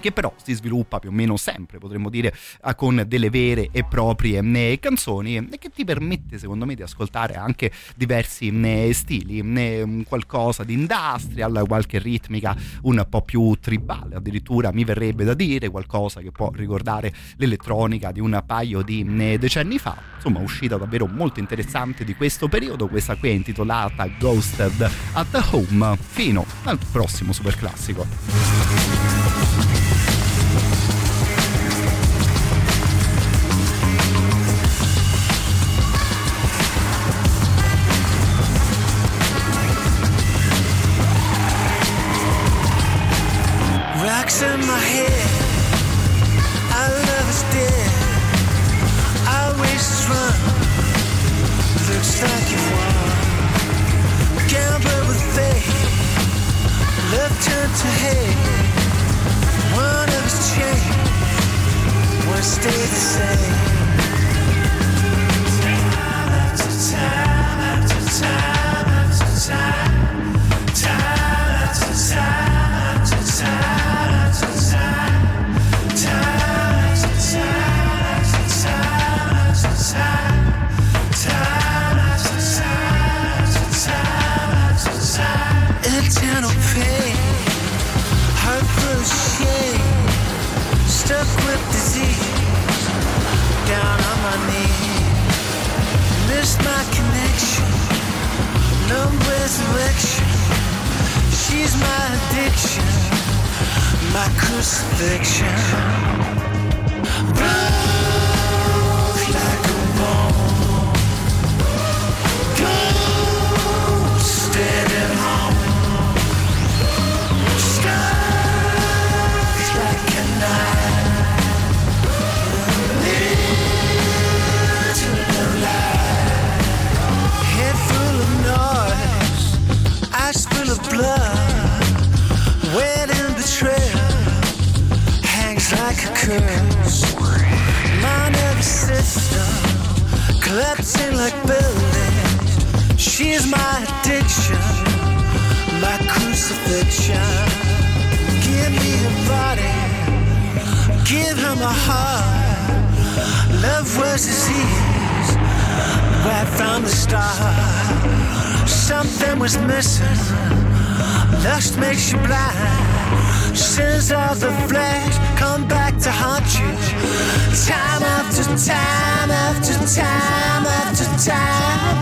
che però si sviluppa più o meno sempre, potremmo dire, eh, con delle vere e proprie eh, canzoni e che ti permette, secondo me, di ascoltare anche diversi eh, stili, eh, un qualcosa di industrial, qualche ritmica un po' più tribale, addirittura mi verrebbe da dire qualcosa che può ricordare l'elettronica di un paio di eh, decenni fa, insomma, uscita davvero molto interessante di questo periodo, questa qui è intitolata Ghosted at Home, fino al prossimo super classico. Crucifixion. Right from the start. Something was missing. Lust makes you blind. Sins of the flesh come back to haunt you. Time after time after time after time.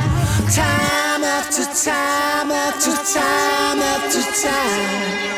Time after time after time after time.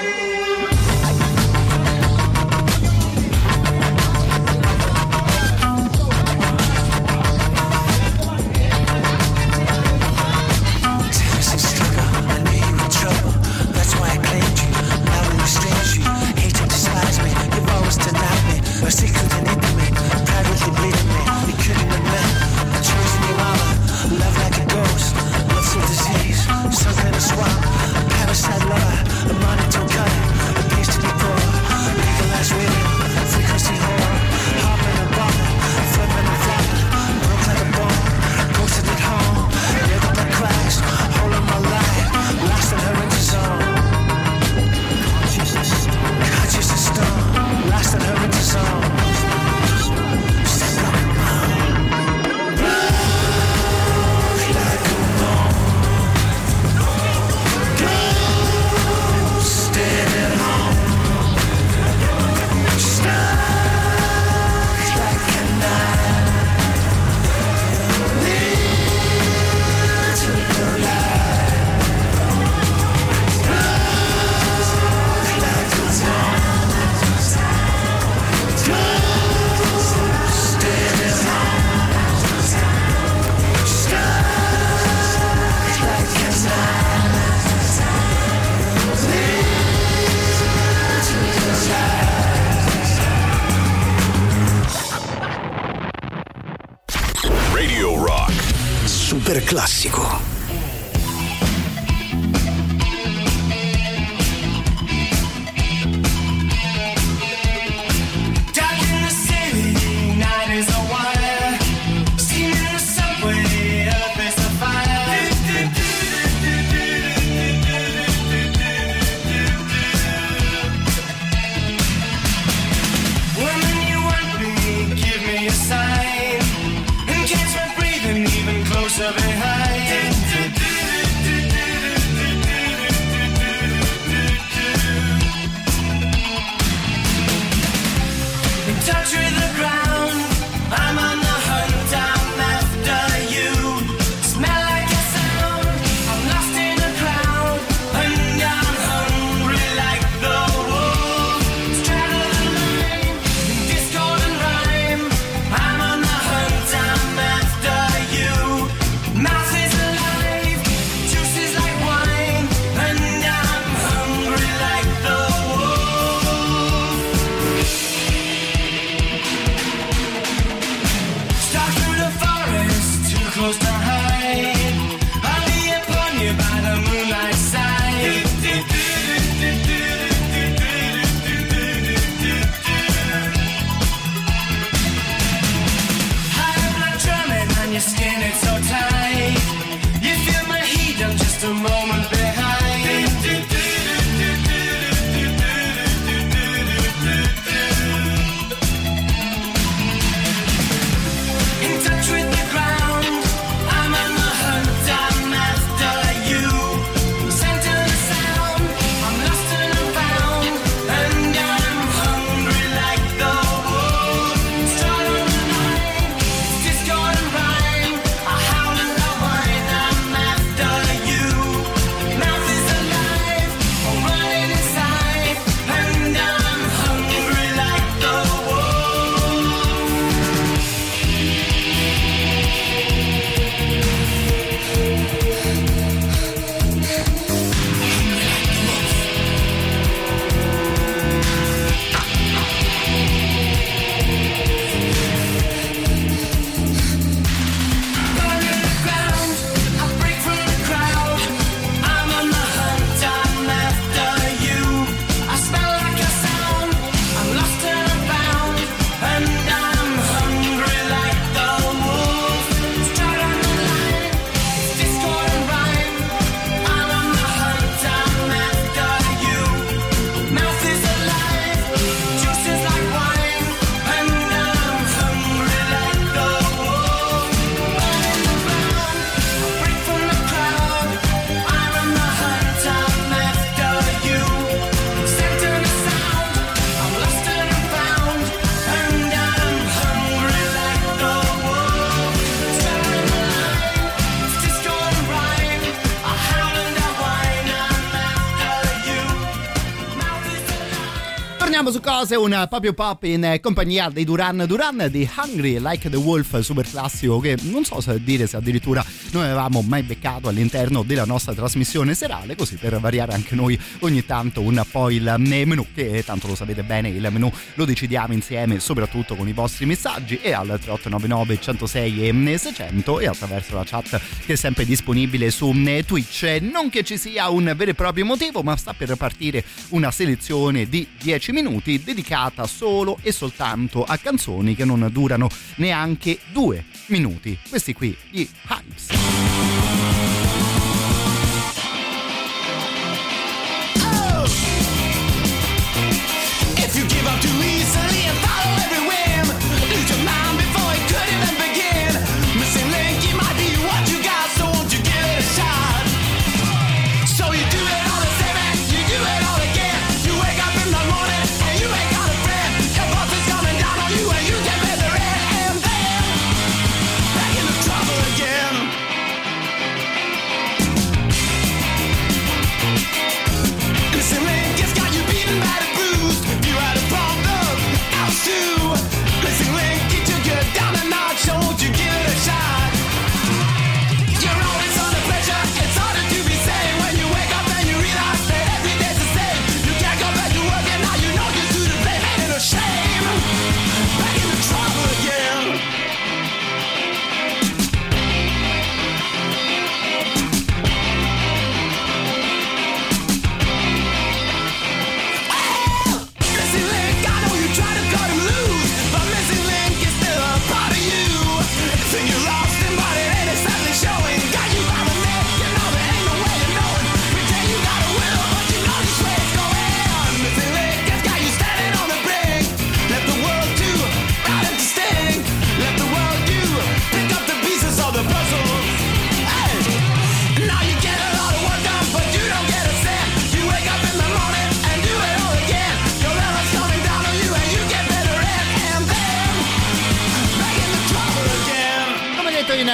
cose, un proprio pop in compagnia dei Duran Duran di Hungry Like the Wolf, super classico che non so se dire se addirittura non avevamo mai beccato all'interno della nostra trasmissione serale, così per variare anche noi ogni tanto un po' il menu, che tanto lo sapete bene, il menu lo decidiamo insieme soprattutto con i vostri messaggi e al 3899 106 e 600 e attraverso la chat che è sempre disponibile su eh, Twitch. Non che ci sia un vero e proprio motivo, ma sta per partire una selezione di 10 minuti dedicata solo e soltanto a canzoni che non durano neanche due minuti. Questi qui, gli Hypes. Música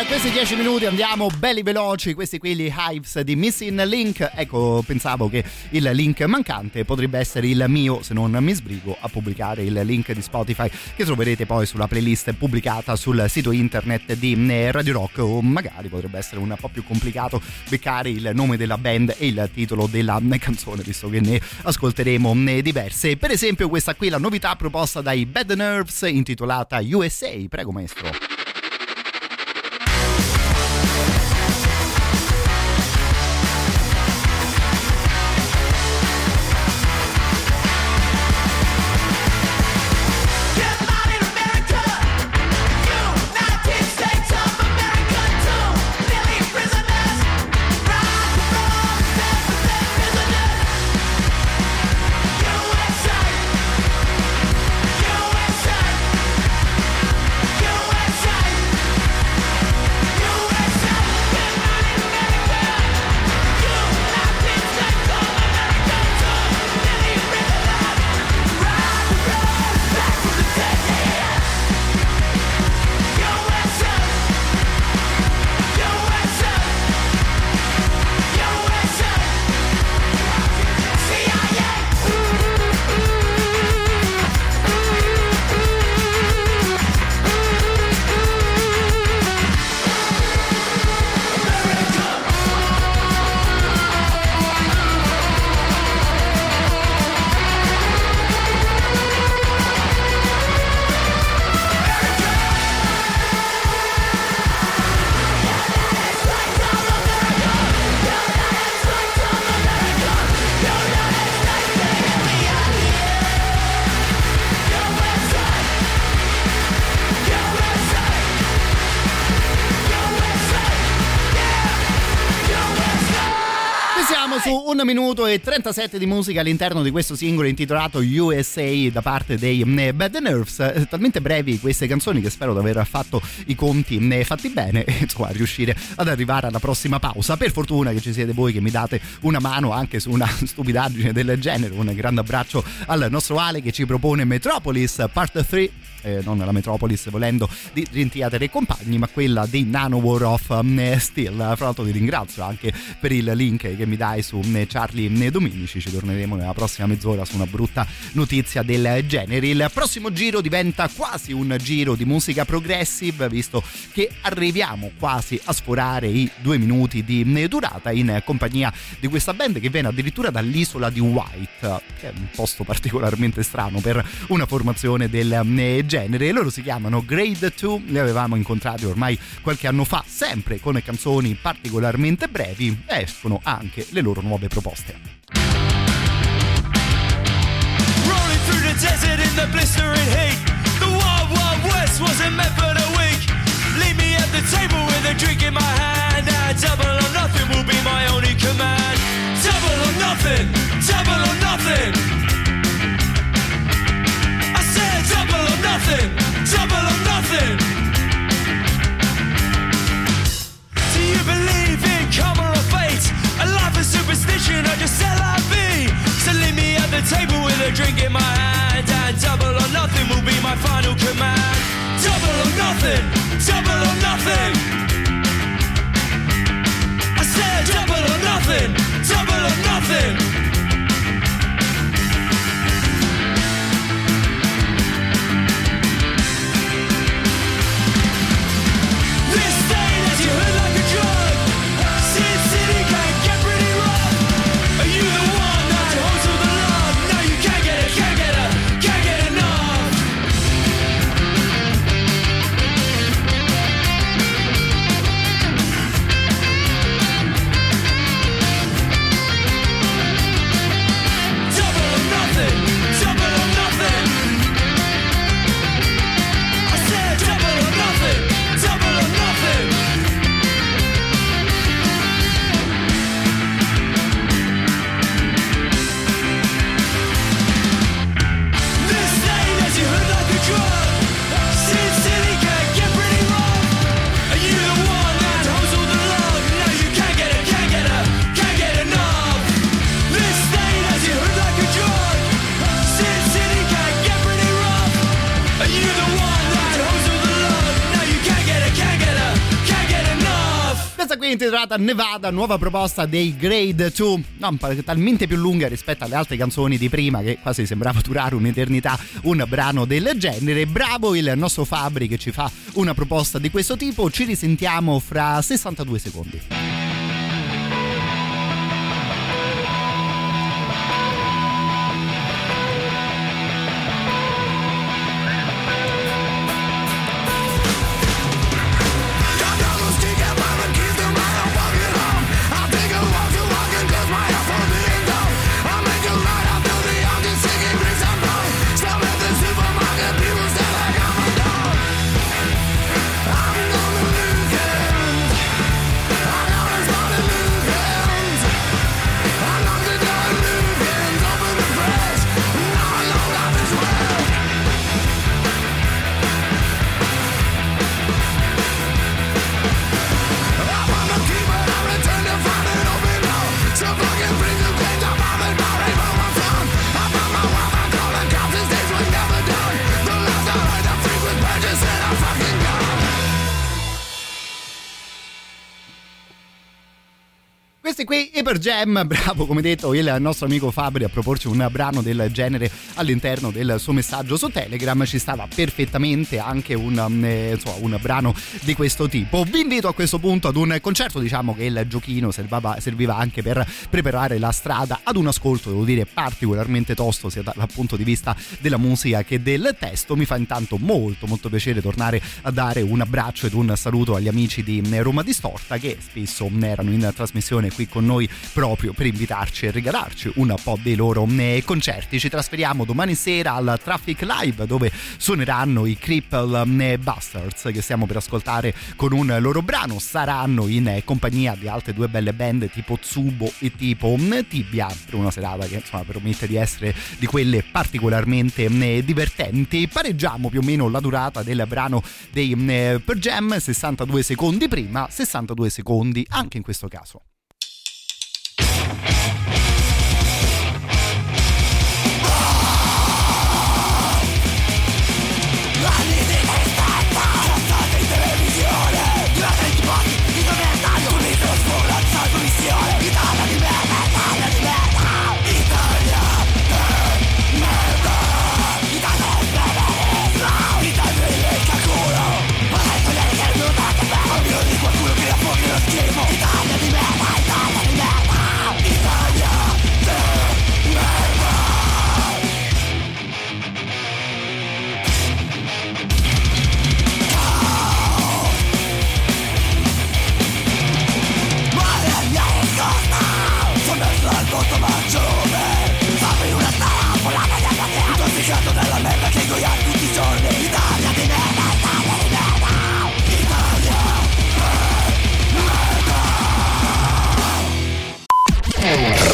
questi 10 minuti andiamo belli veloci, questi qui gli Hives di Missing Link. Ecco, pensavo che il link mancante potrebbe essere il mio, se non mi sbrigo, a pubblicare il link di Spotify che troverete poi sulla playlist pubblicata sul sito internet di eh, Radio Rock o magari potrebbe essere un po' più complicato beccare il nome della band e il titolo della eh, canzone, visto che ne ascolteremo eh, diverse. Per esempio questa qui, la novità proposta dai Bad Nerves intitolata USA. Prego maestro. Minuto e 37 di musica all'interno di questo singolo intitolato USA da parte dei Bad Nerves. Eh, Talmente brevi queste canzoni che spero di aver fatto i conti fatti bene [laughs] e insomma riuscire ad arrivare alla prossima pausa. Per fortuna che ci siete voi che mi date una mano anche su una [laughs] stupidaggine del genere. Un grande abbraccio al nostro Ale che ci propone Metropolis Part 3 eh, non la Metropolis volendo di Dream Theater e compagni, ma quella di Nano War of um, Steel. Fra l'altro ti ringrazio anche per il link che mi dai su um, Charlie Dominici. Ci torneremo nella prossima mezz'ora su una brutta notizia del genere. Il prossimo giro diventa quasi un giro di musica progressive, visto che arriviamo quasi a sforare i due minuti di durata in compagnia di questa band che viene addirittura dall'isola di White, che è un posto particolarmente strano per una formazione del genere genere. Loro si chiamano Grade 2, li avevamo incontrati ormai qualche anno fa, sempre con canzoni particolarmente brevi escono anche le loro nuove proposte. Rolling through the desert in the blistering heat. The wild, west wasn't meant for the weak. Leave me at the table with a drink in my hand. And double or nothing will be my only command. Double or nothing, double or nothing. Nothing, double or nothing. Do you believe in karma or fate? Superstition just vie? So leave me at the table with a drink in my hand And double or nothing will be my final command Double or nothing, double or nothing I said double or nothing, double or nothing intitolata Nevada, nuova proposta dei Grade 2, no, talmente più lunga rispetto alle altre canzoni di prima che quasi sembrava [laughs] durare un'eternità un brano del genere. Bravo il nostro Fabri che ci fa una proposta di questo tipo, ci risentiamo fra 62 secondi. Hyper Jam, bravo come detto il nostro amico Fabri a proporci un brano del genere all'interno del suo messaggio su Telegram, ci stava perfettamente anche un, eh, insomma, un brano di questo tipo. Vi invito a questo punto ad un concerto, diciamo che il giochino serviva, serviva anche per preparare la strada ad un ascolto, devo dire, particolarmente tosto sia dal punto di vista della musica che del testo. Mi fa intanto molto molto piacere tornare a dare un abbraccio ed un saluto agli amici di Roma Distorta che spesso erano in trasmissione qui con noi proprio per invitarci e regalarci un po' dei loro eh, concerti. Ci trasferiamo domani sera al Traffic Live dove suoneranno i Cripple eh, Bastards che stiamo per ascoltare con un loro brano. Saranno in eh, compagnia di altre due belle band tipo Tsubo e tipo Tibia per una serata che insomma promette di essere di quelle particolarmente divertenti. Pareggiamo più o meno la durata del brano dei Per Jam, 62 secondi prima, 62 secondi anche in questo caso.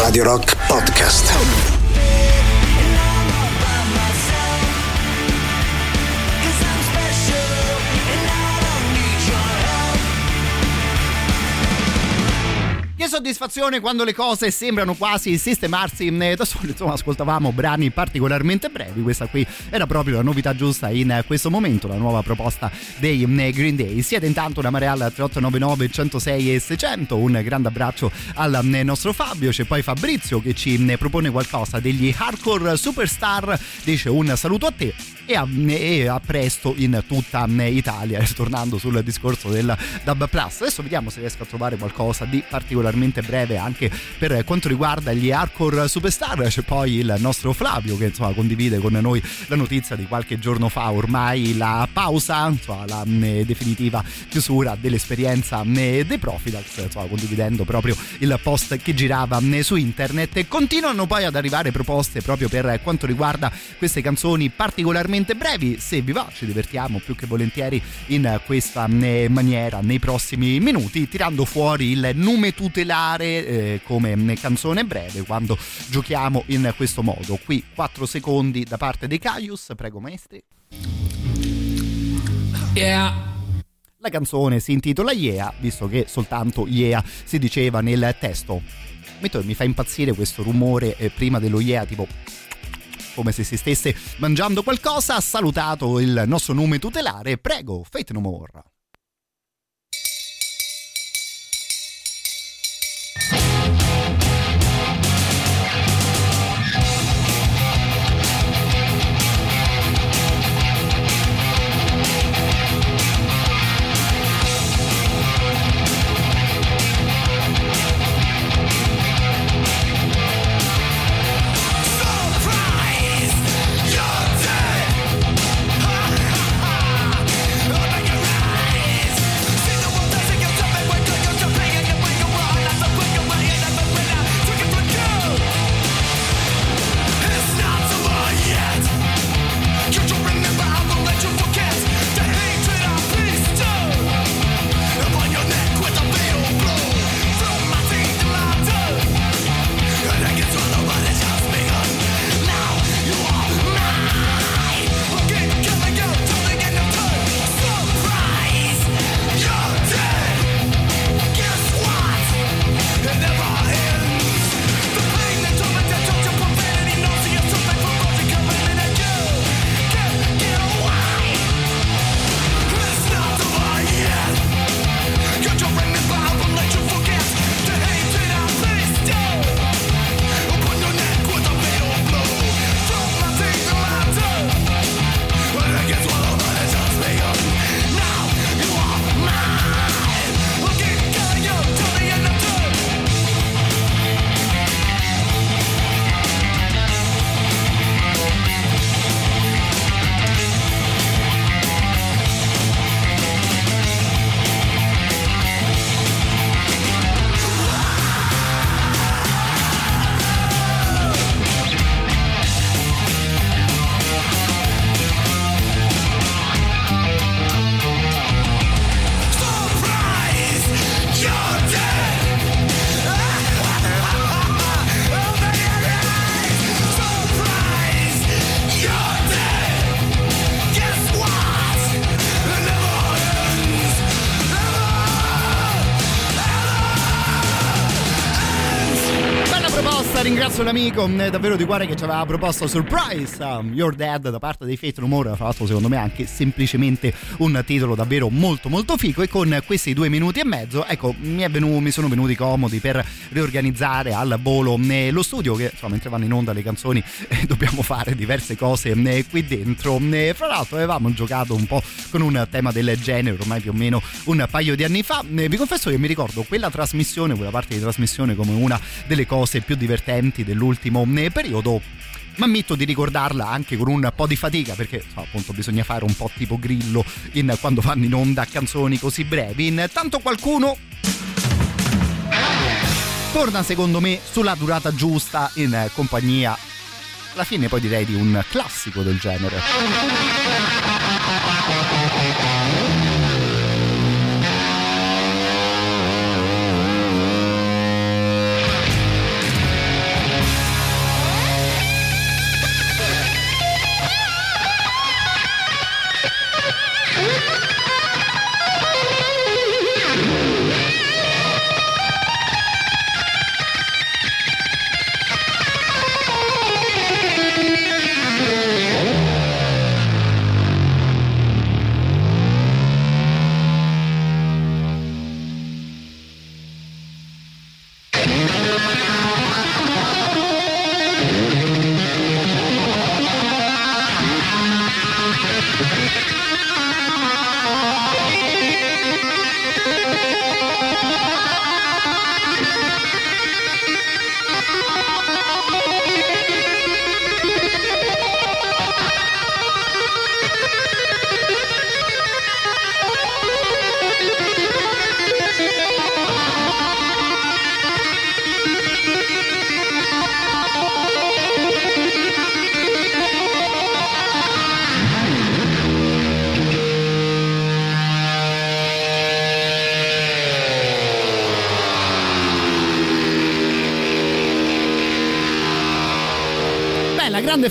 Radio Rock Podcast. Che soddisfazione quando le cose sembrano quasi sistemarsi eh, da sole. Insomma, ascoltavamo brani particolarmente brevi. Questa qui era proprio la novità giusta in questo momento, la nuova proposta dei eh, Green Day. Siete intanto una marea al 3899 106 e 600. Un grande abbraccio al eh, nostro Fabio. C'è poi Fabrizio che ci eh, propone qualcosa degli Hardcore Superstar. Dice un saluto a te e a, e a presto in tutta Italia. [laughs] Tornando sul discorso del Dub Plus. Adesso vediamo se riesco a trovare qualcosa di particolarmente breve anche per quanto riguarda gli hardcore superstar. C'è poi il nostro Flavio che insomma condivide con noi la notizia di qualche giorno fa, ormai la pausa, insomma, la mh, definitiva chiusura dell'esperienza mh, dei Profidax, insomma, condividendo proprio il post che girava mh, su internet. E continuano poi ad arrivare proposte proprio per quanto riguarda queste canzoni particolarmente brevi. Se vi va, ci divertiamo più che volentieri in questa mh, maniera nei prossimi minuti, tirando fuori il nume tutelare eh, come canzone breve quando giochiamo in questo modo. Qui 4 secondi da parte dei Caius, prego maestri. Yeah. La canzone si intitola Yeah, visto che soltanto Yeah si diceva nel testo. Metto- Mi fa impazzire questo rumore eh, prima dello Yeah, tipo come se si stesse mangiando qualcosa. Ha salutato il nostro nome tutelare. Prego, Fate No More. L'amico mh, davvero di cuore che ci aveva proposto Surprise um, You're Dead da parte dei Fate No More. Tra l'altro secondo me anche semplicemente un titolo davvero molto molto figo e con questi due minuti e mezzo ecco mi, è venu- mi sono venuti comodi per riorganizzare al volo mh, lo studio che insomma mentre vanno in onda le canzoni eh, [laughs] dobbiamo fare diverse cose mh, qui dentro. Mh, fra l'altro avevamo giocato un po' con un tema del genere ormai più o meno un paio di anni fa. Mh, vi confesso che mi ricordo quella trasmissione quella parte di trasmissione come una delle cose più divertenti dell'ultimo mh, periodo ma ammetto di ricordarla anche con un po' di fatica perché so, appunto bisogna fare un po' tipo grillo in, quando vanno in onda canzoni così brevi. Intanto qualcuno torna secondo me sulla durata giusta in compagnia alla fine poi direi di un classico del genere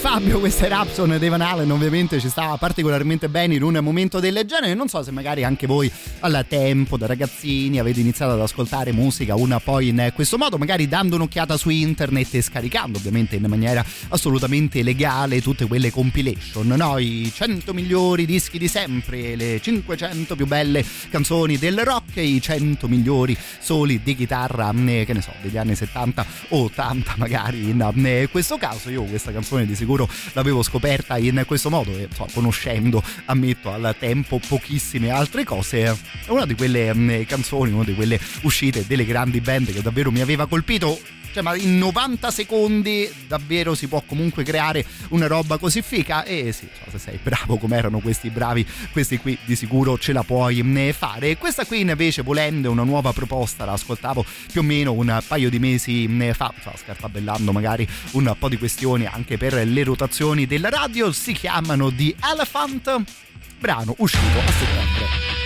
Beh, la grande Fabio, questa Rapson dei Van Halen, ovviamente ci stava particolarmente bene in un momento del genere. Non so se magari anche voi al tempo, da ragazzini, avete iniziato ad ascoltare musica una poi in questo modo, magari dando un'occhiata su internet e scaricando ovviamente in maniera assolutamente legale tutte quelle compilation, no? I 100 migliori dischi di sempre, le 500 più belle canzoni del rock e i 100 migliori soli di chitarra, eh, che ne so, degli anni 70 o 80 magari in eh, questo caso. Io questa canzone di sicuro l'avevo scoperta in questo modo e so, conoscendo, ammetto, al tempo pochissime altre cose. È una di quelle mh, canzoni, una di quelle uscite delle grandi band che davvero mi aveva colpito. Cioè, ma in 90 secondi davvero si può comunque creare una roba così fica? E sì, so, se sei bravo come erano questi bravi, questi qui di sicuro ce la puoi mh, fare. Questa qui invece, volendo, una nuova proposta, la ascoltavo più o meno un paio di mesi mh, fa, so, scartabellando magari un po' di questioni anche per le rotazioni della radio, si chiamano The Elephant, brano uscito a settembre.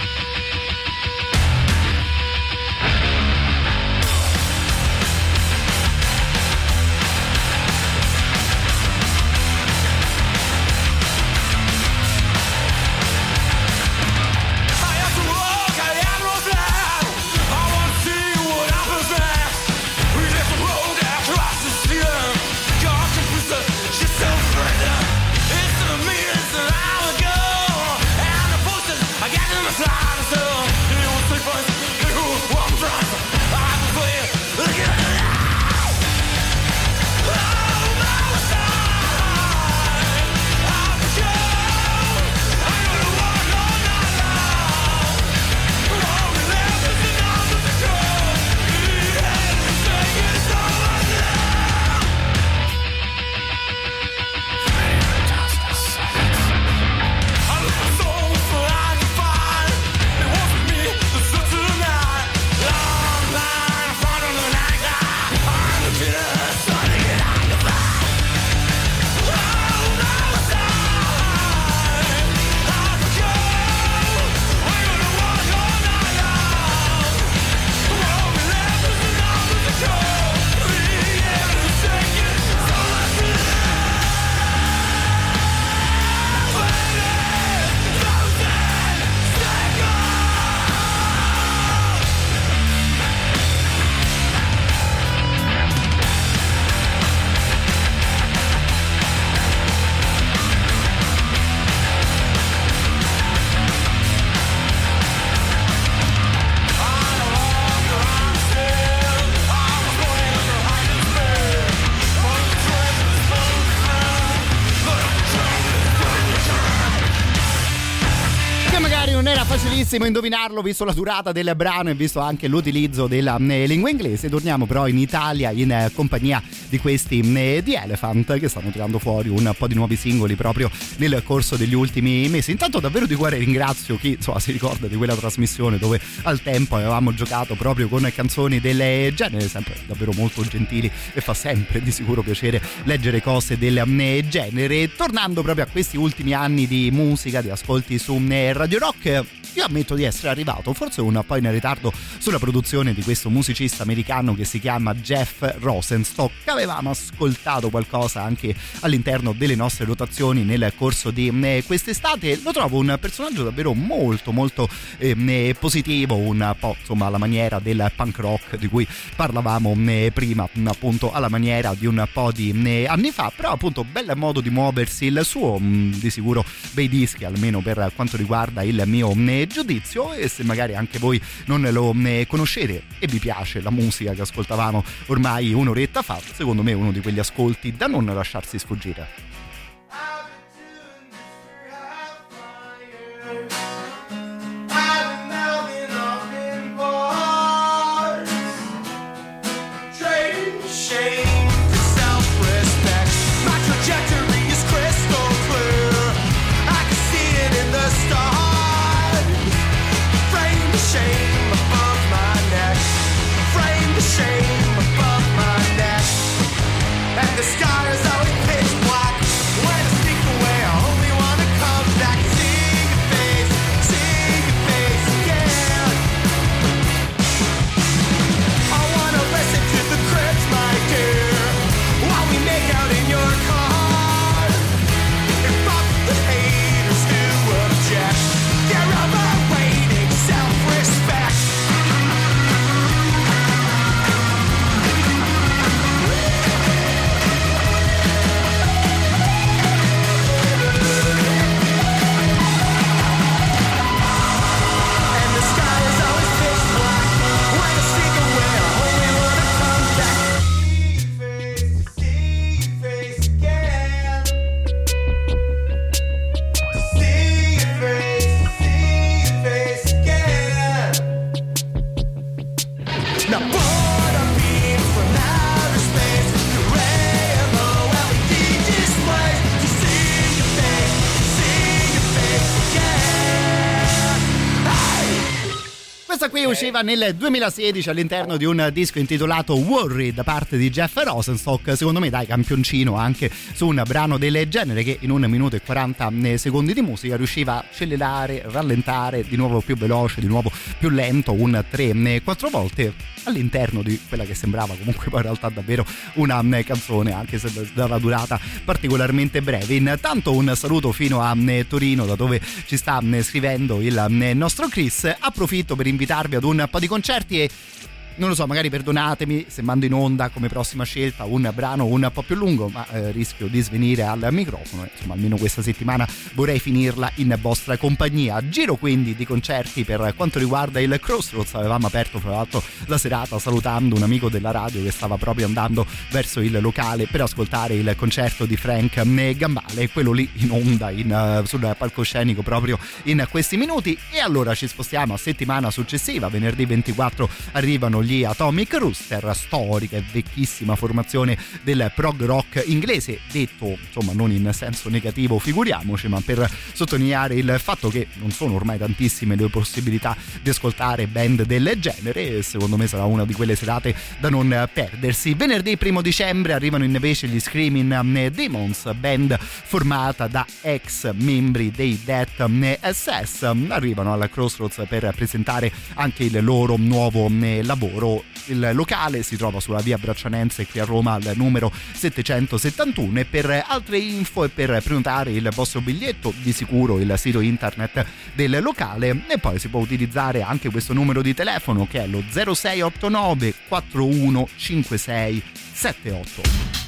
Difficilissimo indovinarlo visto la durata del brano e visto anche l'utilizzo della eh, lingua inglese. Torniamo però in Italia in eh, compagnia di questi eh, The Elephant che stanno tirando fuori un po' di nuovi singoli proprio nel corso degli ultimi mesi. Intanto davvero di cuore ringrazio chi insomma, si ricorda di quella trasmissione dove al tempo avevamo giocato proprio con canzoni del genere, sempre davvero molto gentili e fa sempre di sicuro piacere leggere cose del eh, genere. Tornando proprio a questi ultimi anni di musica, di ascolti su eh, Radio Rock, io ammetto di essere arrivato forse un po' in ritardo sulla produzione di questo musicista americano che si chiama Jeff Rosenstock. Avevamo ascoltato qualcosa anche all'interno delle nostre rotazioni nel corso di eh, quest'estate. Lo trovo un personaggio davvero molto molto eh, positivo un po' insomma alla maniera del punk rock di cui parlavamo eh, prima appunto alla maniera di un po' di eh, anni fa. Però appunto bel modo di muoversi. Il suo di sicuro bei dischi almeno per quanto riguarda il mio giudizio e se magari anche voi non lo eh, conoscete e vi piace la musica che ascoltavamo ormai un'oretta fa, secondo me è uno di quegli ascolti da non lasciarsi sfuggire. The sky is Questa qui usciva nel 2016 all'interno di un disco intitolato Worry da parte di Jeff Rosenstock. Secondo me, dai, campioncino anche su un brano del genere che in un minuto e 40 secondi di musica riusciva a accelerare, rallentare, di nuovo più veloce, di nuovo più lento, un 3-4 volte all'interno di quella che sembrava comunque poi in realtà davvero una canzone, anche se dava durata particolarmente breve. Intanto un saluto fino a Torino, da dove ci sta scrivendo il nostro Chris. Approfitto per invitarvi ad un po' di concerti e non lo so, magari perdonatemi se mando in onda come prossima scelta un brano un po' più lungo, ma eh, rischio di svenire al microfono. Insomma, almeno questa settimana vorrei finirla in vostra compagnia. Giro quindi di concerti per quanto riguarda il Crossroads. Avevamo aperto, fra l'altro, la serata salutando un amico della radio che stava proprio andando verso il locale per ascoltare il concerto di Frank Gambale, quello lì in onda in, uh, sul palcoscenico proprio in questi minuti. E allora ci spostiamo a settimana successiva, venerdì 24 arrivano gli Atomic Rooster, storica e vecchissima formazione del prog rock inglese, detto insomma non in senso negativo, figuriamoci, ma per sottolineare il fatto che non sono ormai tantissime le possibilità di ascoltare band del genere secondo me sarà una di quelle serate da non perdersi. Venerdì 1 dicembre arrivano invece gli Screaming Demons, band formata da ex membri dei Death SS, arrivano alla Crossroads per presentare anche il loro nuovo lavoro loro. Il locale si trova sulla via Braccianense qui a Roma al numero 771 e per altre info e per prenotare il vostro biglietto di sicuro il sito internet del locale e poi si può utilizzare anche questo numero di telefono che è lo 0689 4156 78.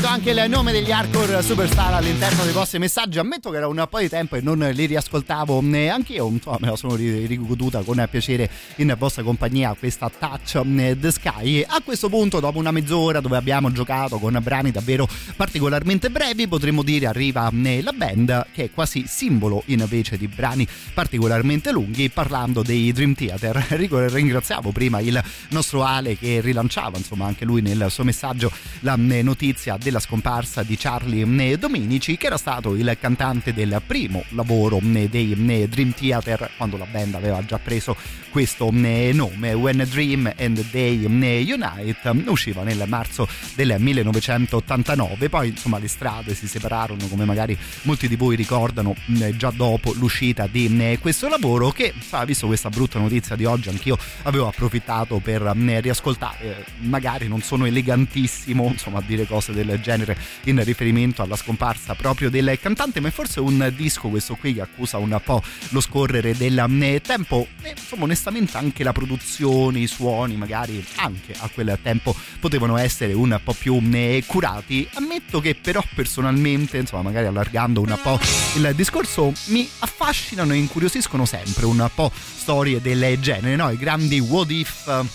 sentito anche il nome degli hardcore superstar all'interno dei vostri messaggi. Ammetto che era un po' di tempo e non li riascoltavo mm, neanche io. Mm, insomma, me la sono rigoduta con piacere in vostra compagnia questa Touch mm, the Sky. A questo punto, dopo una mezz'ora dove abbiamo giocato con brani davvero particolarmente brevi, potremmo dire arriva la band che è quasi simbolo invece di brani particolarmente lunghi. Parlando dei Dream Theater, [laughs] ringraziavo prima il nostro Ale che rilanciava, insomma, anche lui nel suo messaggio la notizia del della scomparsa di Charlie Dominici, che era stato il cantante del primo lavoro dei Dream Theater quando la band aveva già preso questo nome. When Dream and They Unite usciva nel marzo del 1989. Poi, insomma, le strade si separarono, come magari molti di voi ricordano, già dopo l'uscita di questo lavoro. Che, visto questa brutta notizia di oggi, anch'io avevo approfittato per riascoltare. Magari non sono elegantissimo, insomma, a dire cose del genere in riferimento alla scomparsa proprio del cantante, ma è forse un disco questo qui che accusa un po' lo scorrere del tempo e insomma onestamente anche la produzione, i suoni magari anche a quel tempo potevano essere un po' più curati. Ammetto che però personalmente, insomma magari allargando un po' il discorso, mi affascinano e incuriosiscono sempre un po' storie del genere, no? I grandi what if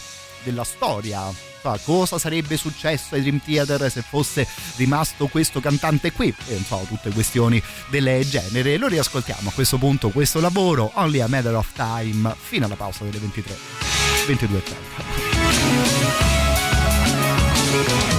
della storia cosa sarebbe successo ai Dream Theater se fosse rimasto questo cantante qui? E insomma tutte questioni del genere. Lo riascoltiamo a questo punto questo lavoro Only a Matter of Time fino alla pausa delle 23 22.30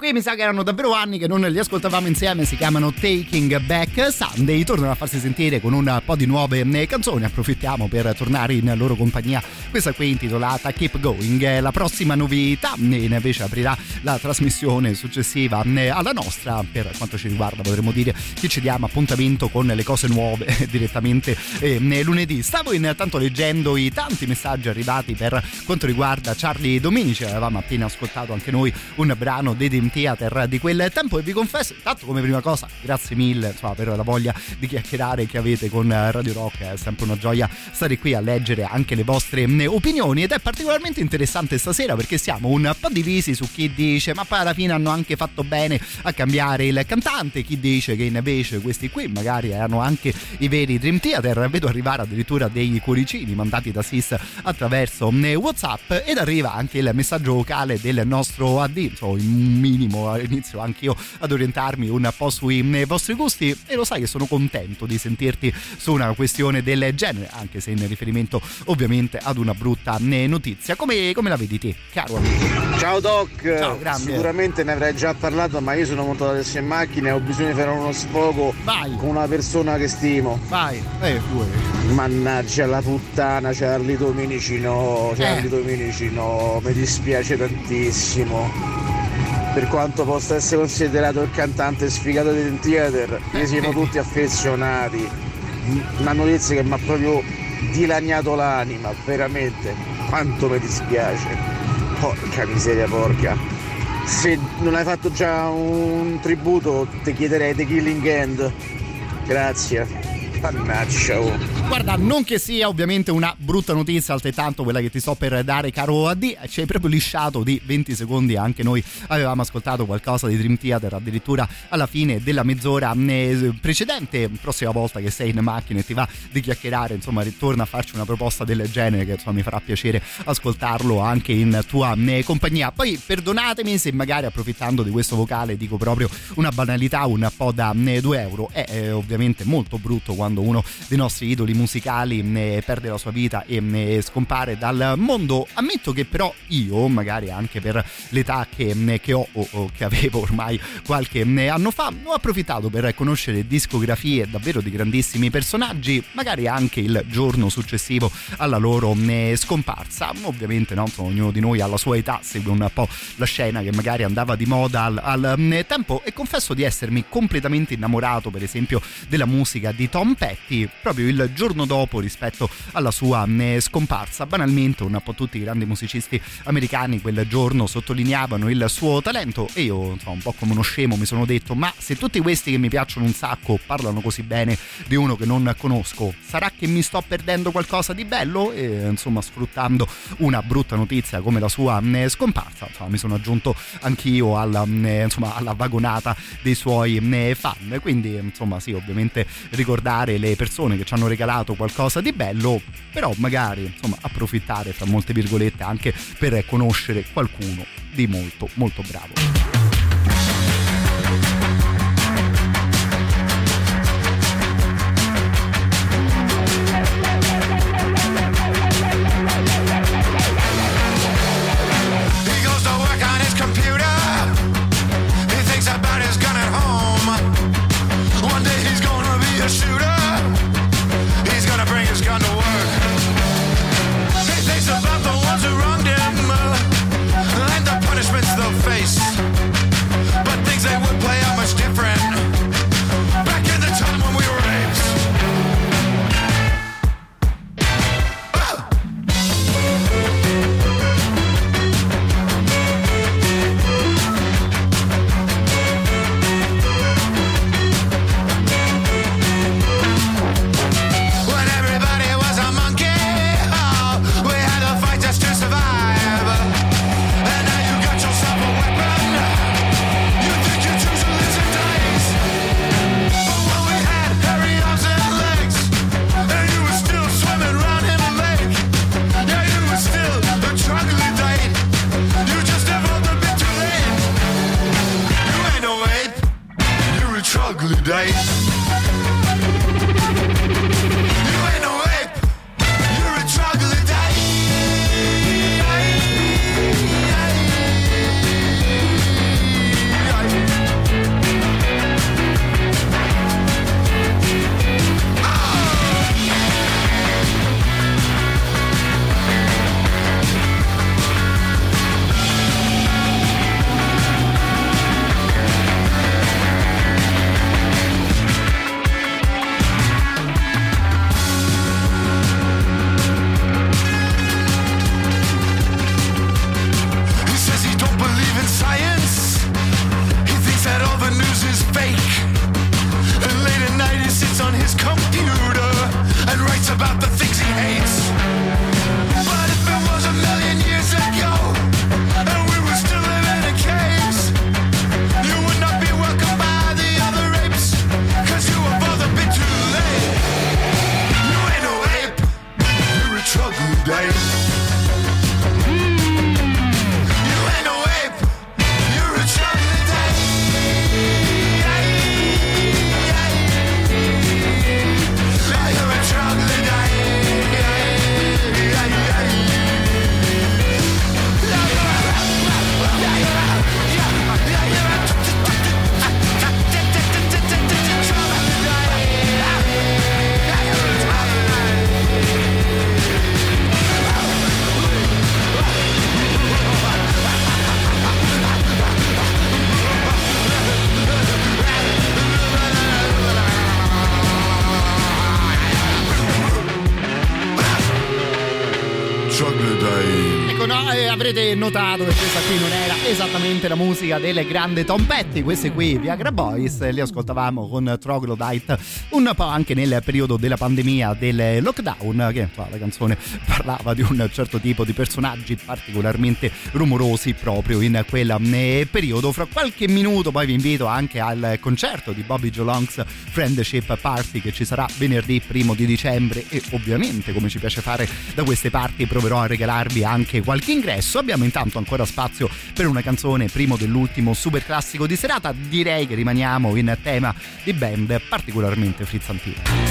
qui mi sa che erano davvero anni che non li ascoltavamo insieme, si chiamano Taking Back Sunday, tornano a farsi sentire con un po' di nuove eh, canzoni, approfittiamo per tornare in loro compagnia. Questa qui intitolata Keep Going, è la prossima novità, invece aprirà la trasmissione successiva eh, alla nostra, per quanto ci riguarda potremmo dire che ci diamo appuntamento con le cose nuove [laughs] direttamente eh, lunedì. Stavo intanto leggendo i tanti messaggi arrivati per quanto riguarda Charlie Dominici, avevamo appena ascoltato anche noi un brano dei Dream Theater di quel tempo e vi confesso, intanto come prima cosa, grazie mille insomma, per la voglia di chiacchierare che avete con Radio Rock, è sempre una gioia stare qui a leggere anche le vostre mm, opinioni ed è particolarmente interessante stasera perché siamo un po' divisi su chi dice ma poi alla fine hanno anche fatto bene a cambiare il cantante, chi dice che invece questi qui magari erano anche i veri Dream Theater, vedo arrivare addirittura dei cuoricini mandati da Sis attraverso mm, Whatsapp ed arriva anche il messaggio vocale del nostro AD, insomma un minimo inizio anch'io ad orientarmi un po' sui vostri gusti e lo sai che sono contento di sentirti su una questione del genere, anche se in riferimento ovviamente ad una brutta mm, notizia. Come, come la vedi te, caro amico? Ciao Doc, Ciao, sicuramente ne avrai già parlato, ma io sono montato adesso in macchina e ho bisogno di fare uno sfogo con una persona che stimo. Vai, eh, Mannaggia la puttana, Charlie Dominici no, Charlie Eh. Dominici no, mi dispiace tantissimo. Per quanto possa essere considerato il cantante sfigato di Theater, ne siamo tutti affezionati. Una notizia che mi ha proprio dilaniato l'anima, veramente. Quanto mi dispiace. Porca miseria porca. Se non hai fatto già un tributo ti chiederei The Killing End. Grazie. Mannaggia. Guarda, non che sia ovviamente una brutta notizia, altrettanto quella che ti sto per dare, caro AD, ci hai proprio lisciato di 20 secondi. Anche noi avevamo ascoltato qualcosa di Dream Theater addirittura alla fine della mezz'ora eh, precedente. Prossima volta che sei in macchina e ti va di chiacchierare, insomma, ritorna a farci una proposta del genere, che insomma mi farà piacere ascoltarlo anche in tua eh, compagnia. Poi perdonatemi se magari approfittando di questo vocale dico proprio una banalità, un po' da 2 euro. È eh, ovviamente molto brutto quando uno dei nostri idoli musicali eh, perde la sua vita e eh, scompare dal mondo. Ammetto che però io, magari anche per l'età che, eh, che ho o, che avevo ormai qualche anno fa, ho approfittato per conoscere discografie davvero di grandissimi personaggi, magari anche il giorno successivo alla loro scomparsa. Ovviamente no, ognuno di noi alla sua età segue un po' la scena che magari andava di moda al, al, tempo e confesso di essermi completamente innamorato per esempio della musica di Tom Petty proprio il giorno dopo rispetto alla sua eh, scomparsa. Banalmente un po' tutti i grandi musicisti americani quel giorno sottolineavano il suo talento e io insomma, un po' come uno scemo mi sono detto ma se tutti questi che mi piacciono un sacco parlano così bene di uno che non conosco, sarà che mi sto perdendo qualcosa di bello? E insomma sfruttando una brutta notizia come la sua eh, scomparsa, insomma mi sono aggiunto anch'io alla, eh, insomma, alla vagonata dei suoi eh, fan. Quindi insomma sì, ovviamente ricordare le persone che ci hanno regalato qualcosa di bello, però magari insomma approfittare fra molte virgolette anche per conoscere qualcuno di molto molto bravo. notato che questa qui non è assolutamente la musica del grande Tom Petty, questi qui Viagra Boys, li ascoltavamo con Troglodyte un po' anche nel periodo della pandemia del lockdown, che la canzone parlava di un certo tipo di personaggi particolarmente rumorosi proprio in quel eh, periodo. Fra qualche minuto poi vi invito anche al concerto di Bobby Jolong's Friendship Party che ci sarà venerdì primo di dicembre e ovviamente come ci piace fare da queste parti proverò a regalarvi anche qualche ingresso. Abbiamo intanto ancora spazio per una canzone canzone, primo dell'ultimo super classico di serata, direi che rimaniamo in tema di band particolarmente frizzantina.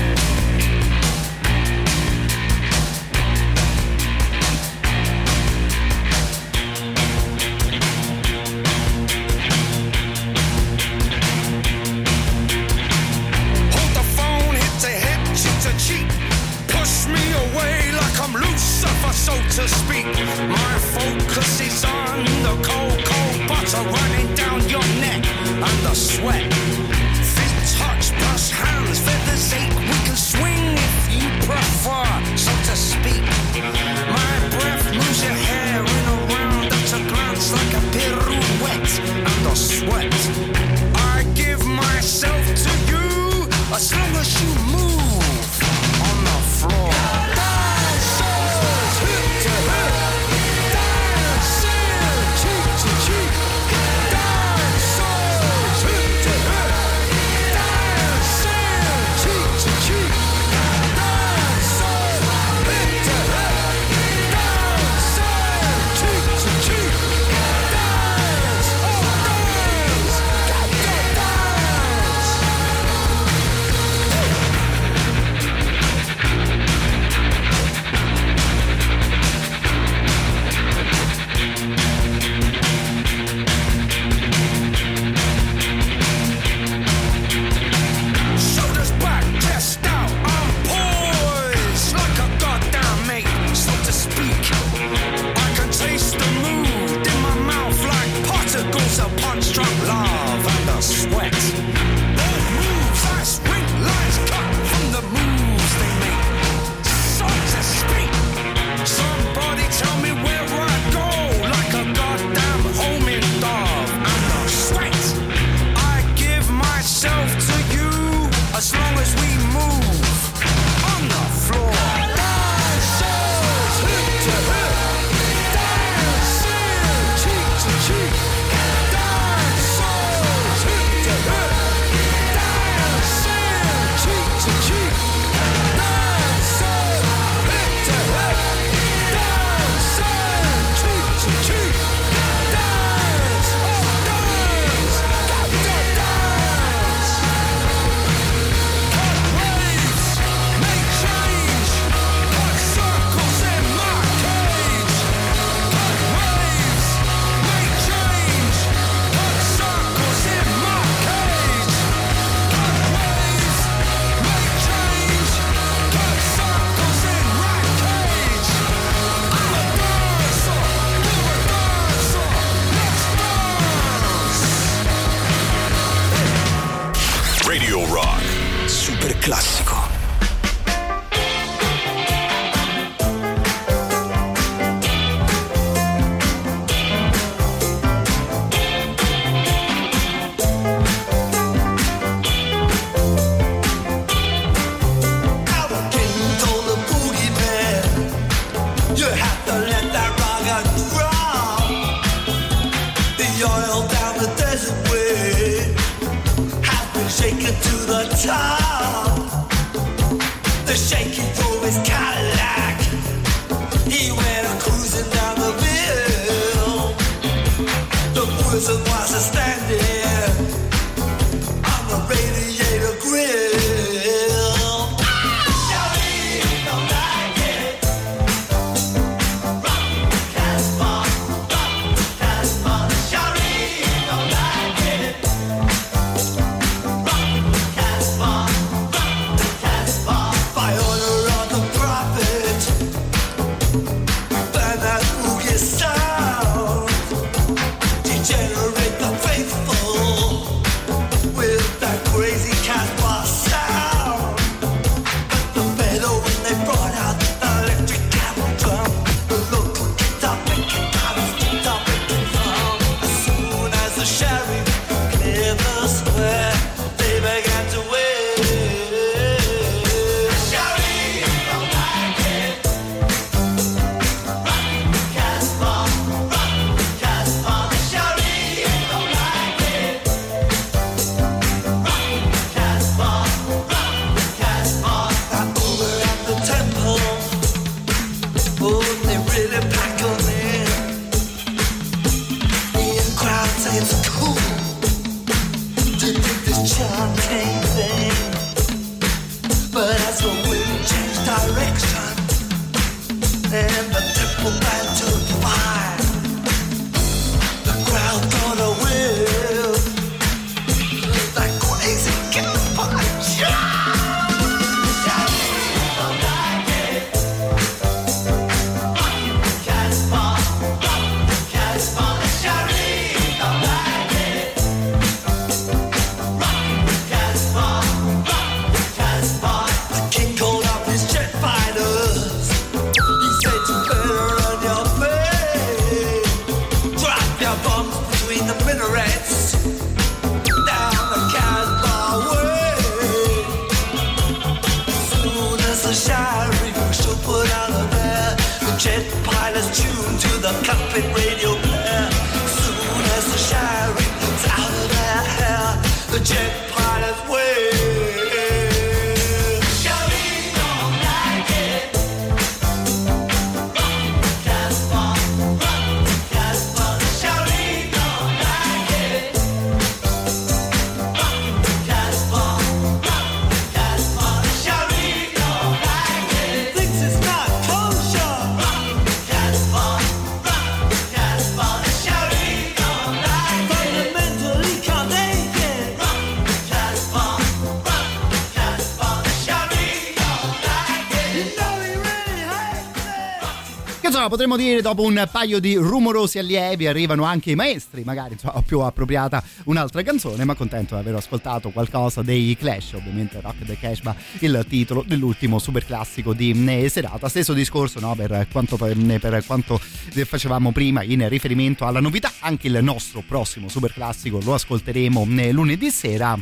Insomma potremmo dire dopo un paio di rumorosi allievi arrivano anche i maestri, magari insomma più appropriata un'altra canzone, ma contento di aver ascoltato qualcosa dei Clash, ovviamente Rock the Cashba, il titolo dell'ultimo super classico di eh, serata. Stesso discorso no, per, quanto, per quanto facevamo prima in riferimento alla novità, anche il nostro prossimo super classico lo ascolteremo eh, lunedì sera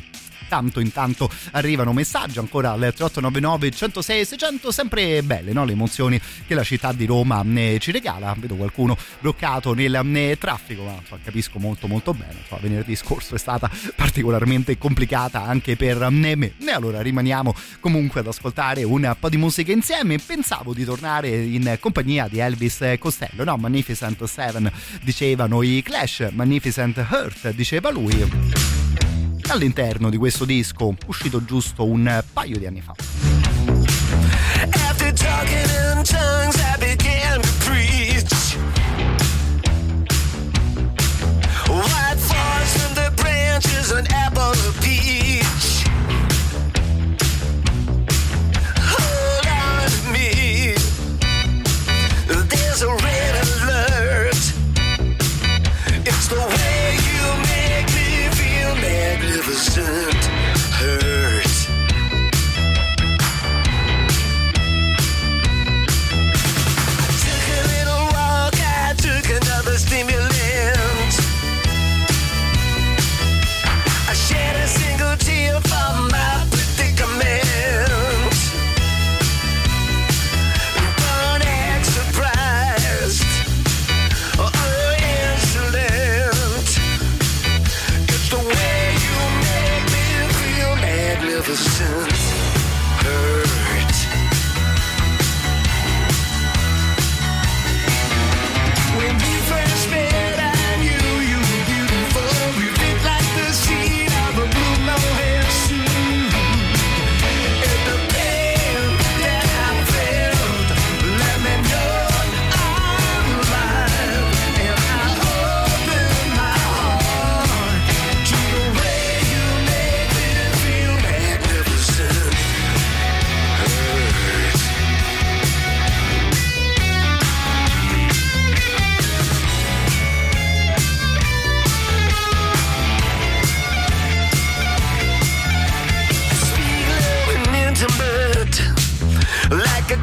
tanto intanto arrivano messaggi ancora al 3899 106 600 sempre belle no? le emozioni che la città di Roma eh, ci regala. Vedo qualcuno bloccato nel eh, traffico ma capisco molto molto bene. Insomma, venerdì scorso è stata particolarmente complicata anche per eh, me. E allora rimaniamo comunque ad ascoltare un po' di musica insieme. Pensavo di tornare in compagnia di Elvis Costello no? Magnificent Seven dicevano i Clash Magnificent Hurt diceva lui all'interno di questo disco uscito giusto un paio di anni fa. After talking in tongues, I began to preach. White falls from the branches, an apple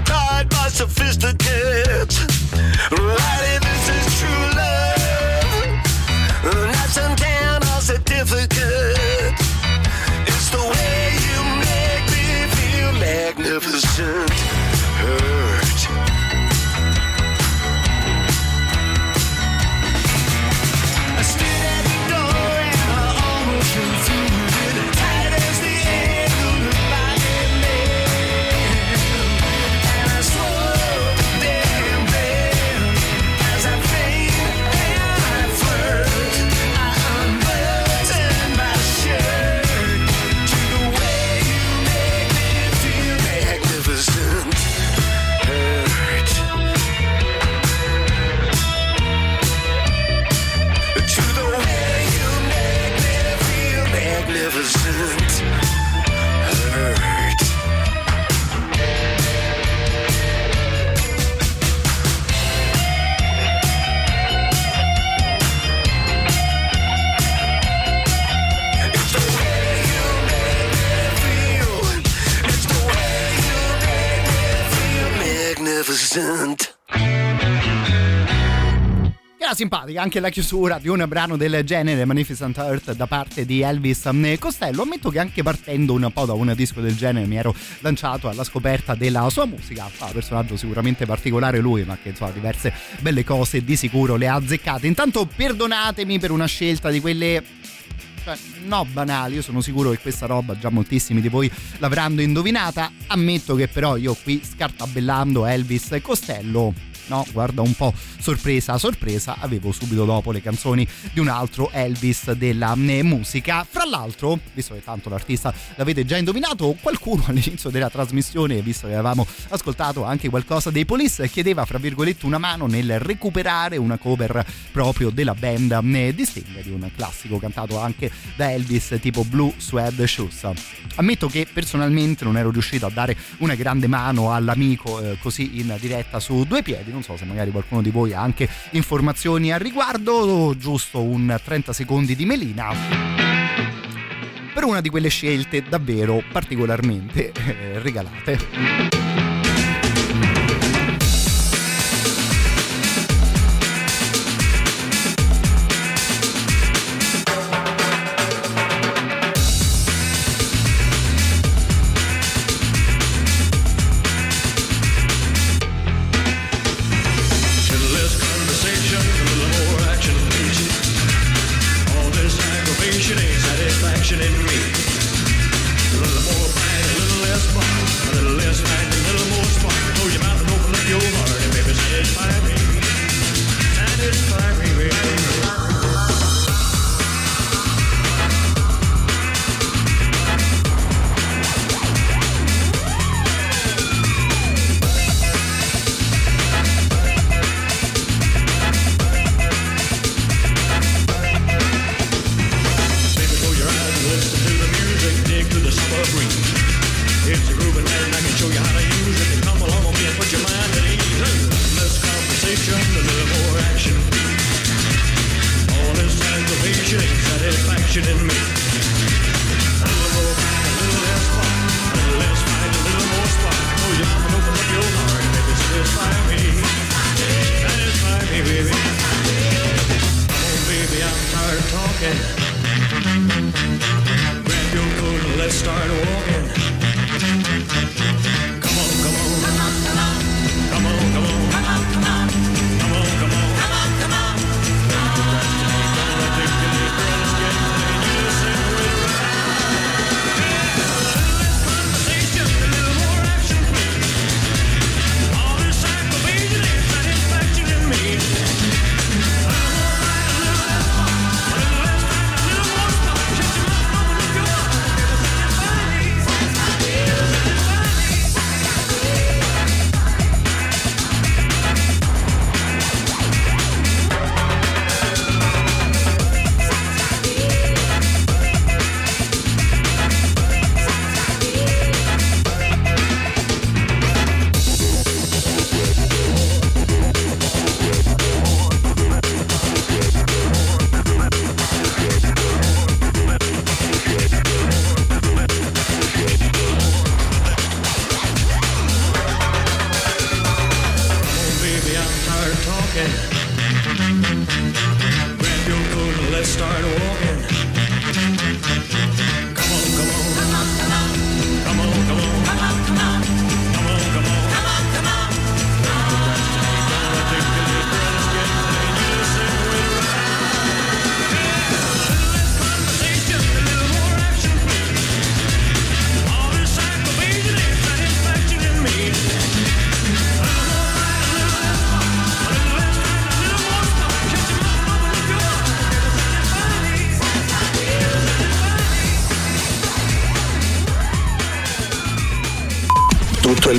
tied by sophisticates. Era simpatica anche la chiusura di un brano del genere, Magnificent Earth, da parte di Elvis Costello. Ammetto che anche partendo un po' da un disco del genere mi ero lanciato alla scoperta della sua musica. Fa personaggio sicuramente particolare lui, ma che insomma diverse belle cose di sicuro le ha azzeccate. Intanto perdonatemi per una scelta di quelle cioè, no banali, io sono sicuro che questa roba già moltissimi di voi l'avranno indovinata. Ammetto che però io qui scartabellando Elvis Costello No, guarda un po', sorpresa, sorpresa, avevo subito dopo le canzoni di un altro Elvis della eh, musica. Fra l'altro, visto che tanto l'artista l'avete già indovinato, qualcuno [laughs] all'inizio della trasmissione, visto che avevamo ascoltato anche qualcosa dei Police, chiedeva, fra virgolette, una mano nel recuperare una cover proprio della band eh, di Sting, di un classico cantato anche da Elvis tipo Blue Suede Shoes. Ammetto che personalmente non ero riuscito a dare una grande mano all'amico eh, così in diretta su due piedi non so se magari qualcuno di voi ha anche informazioni al riguardo, giusto un 30 secondi di melina per una di quelle scelte davvero particolarmente eh, regalate.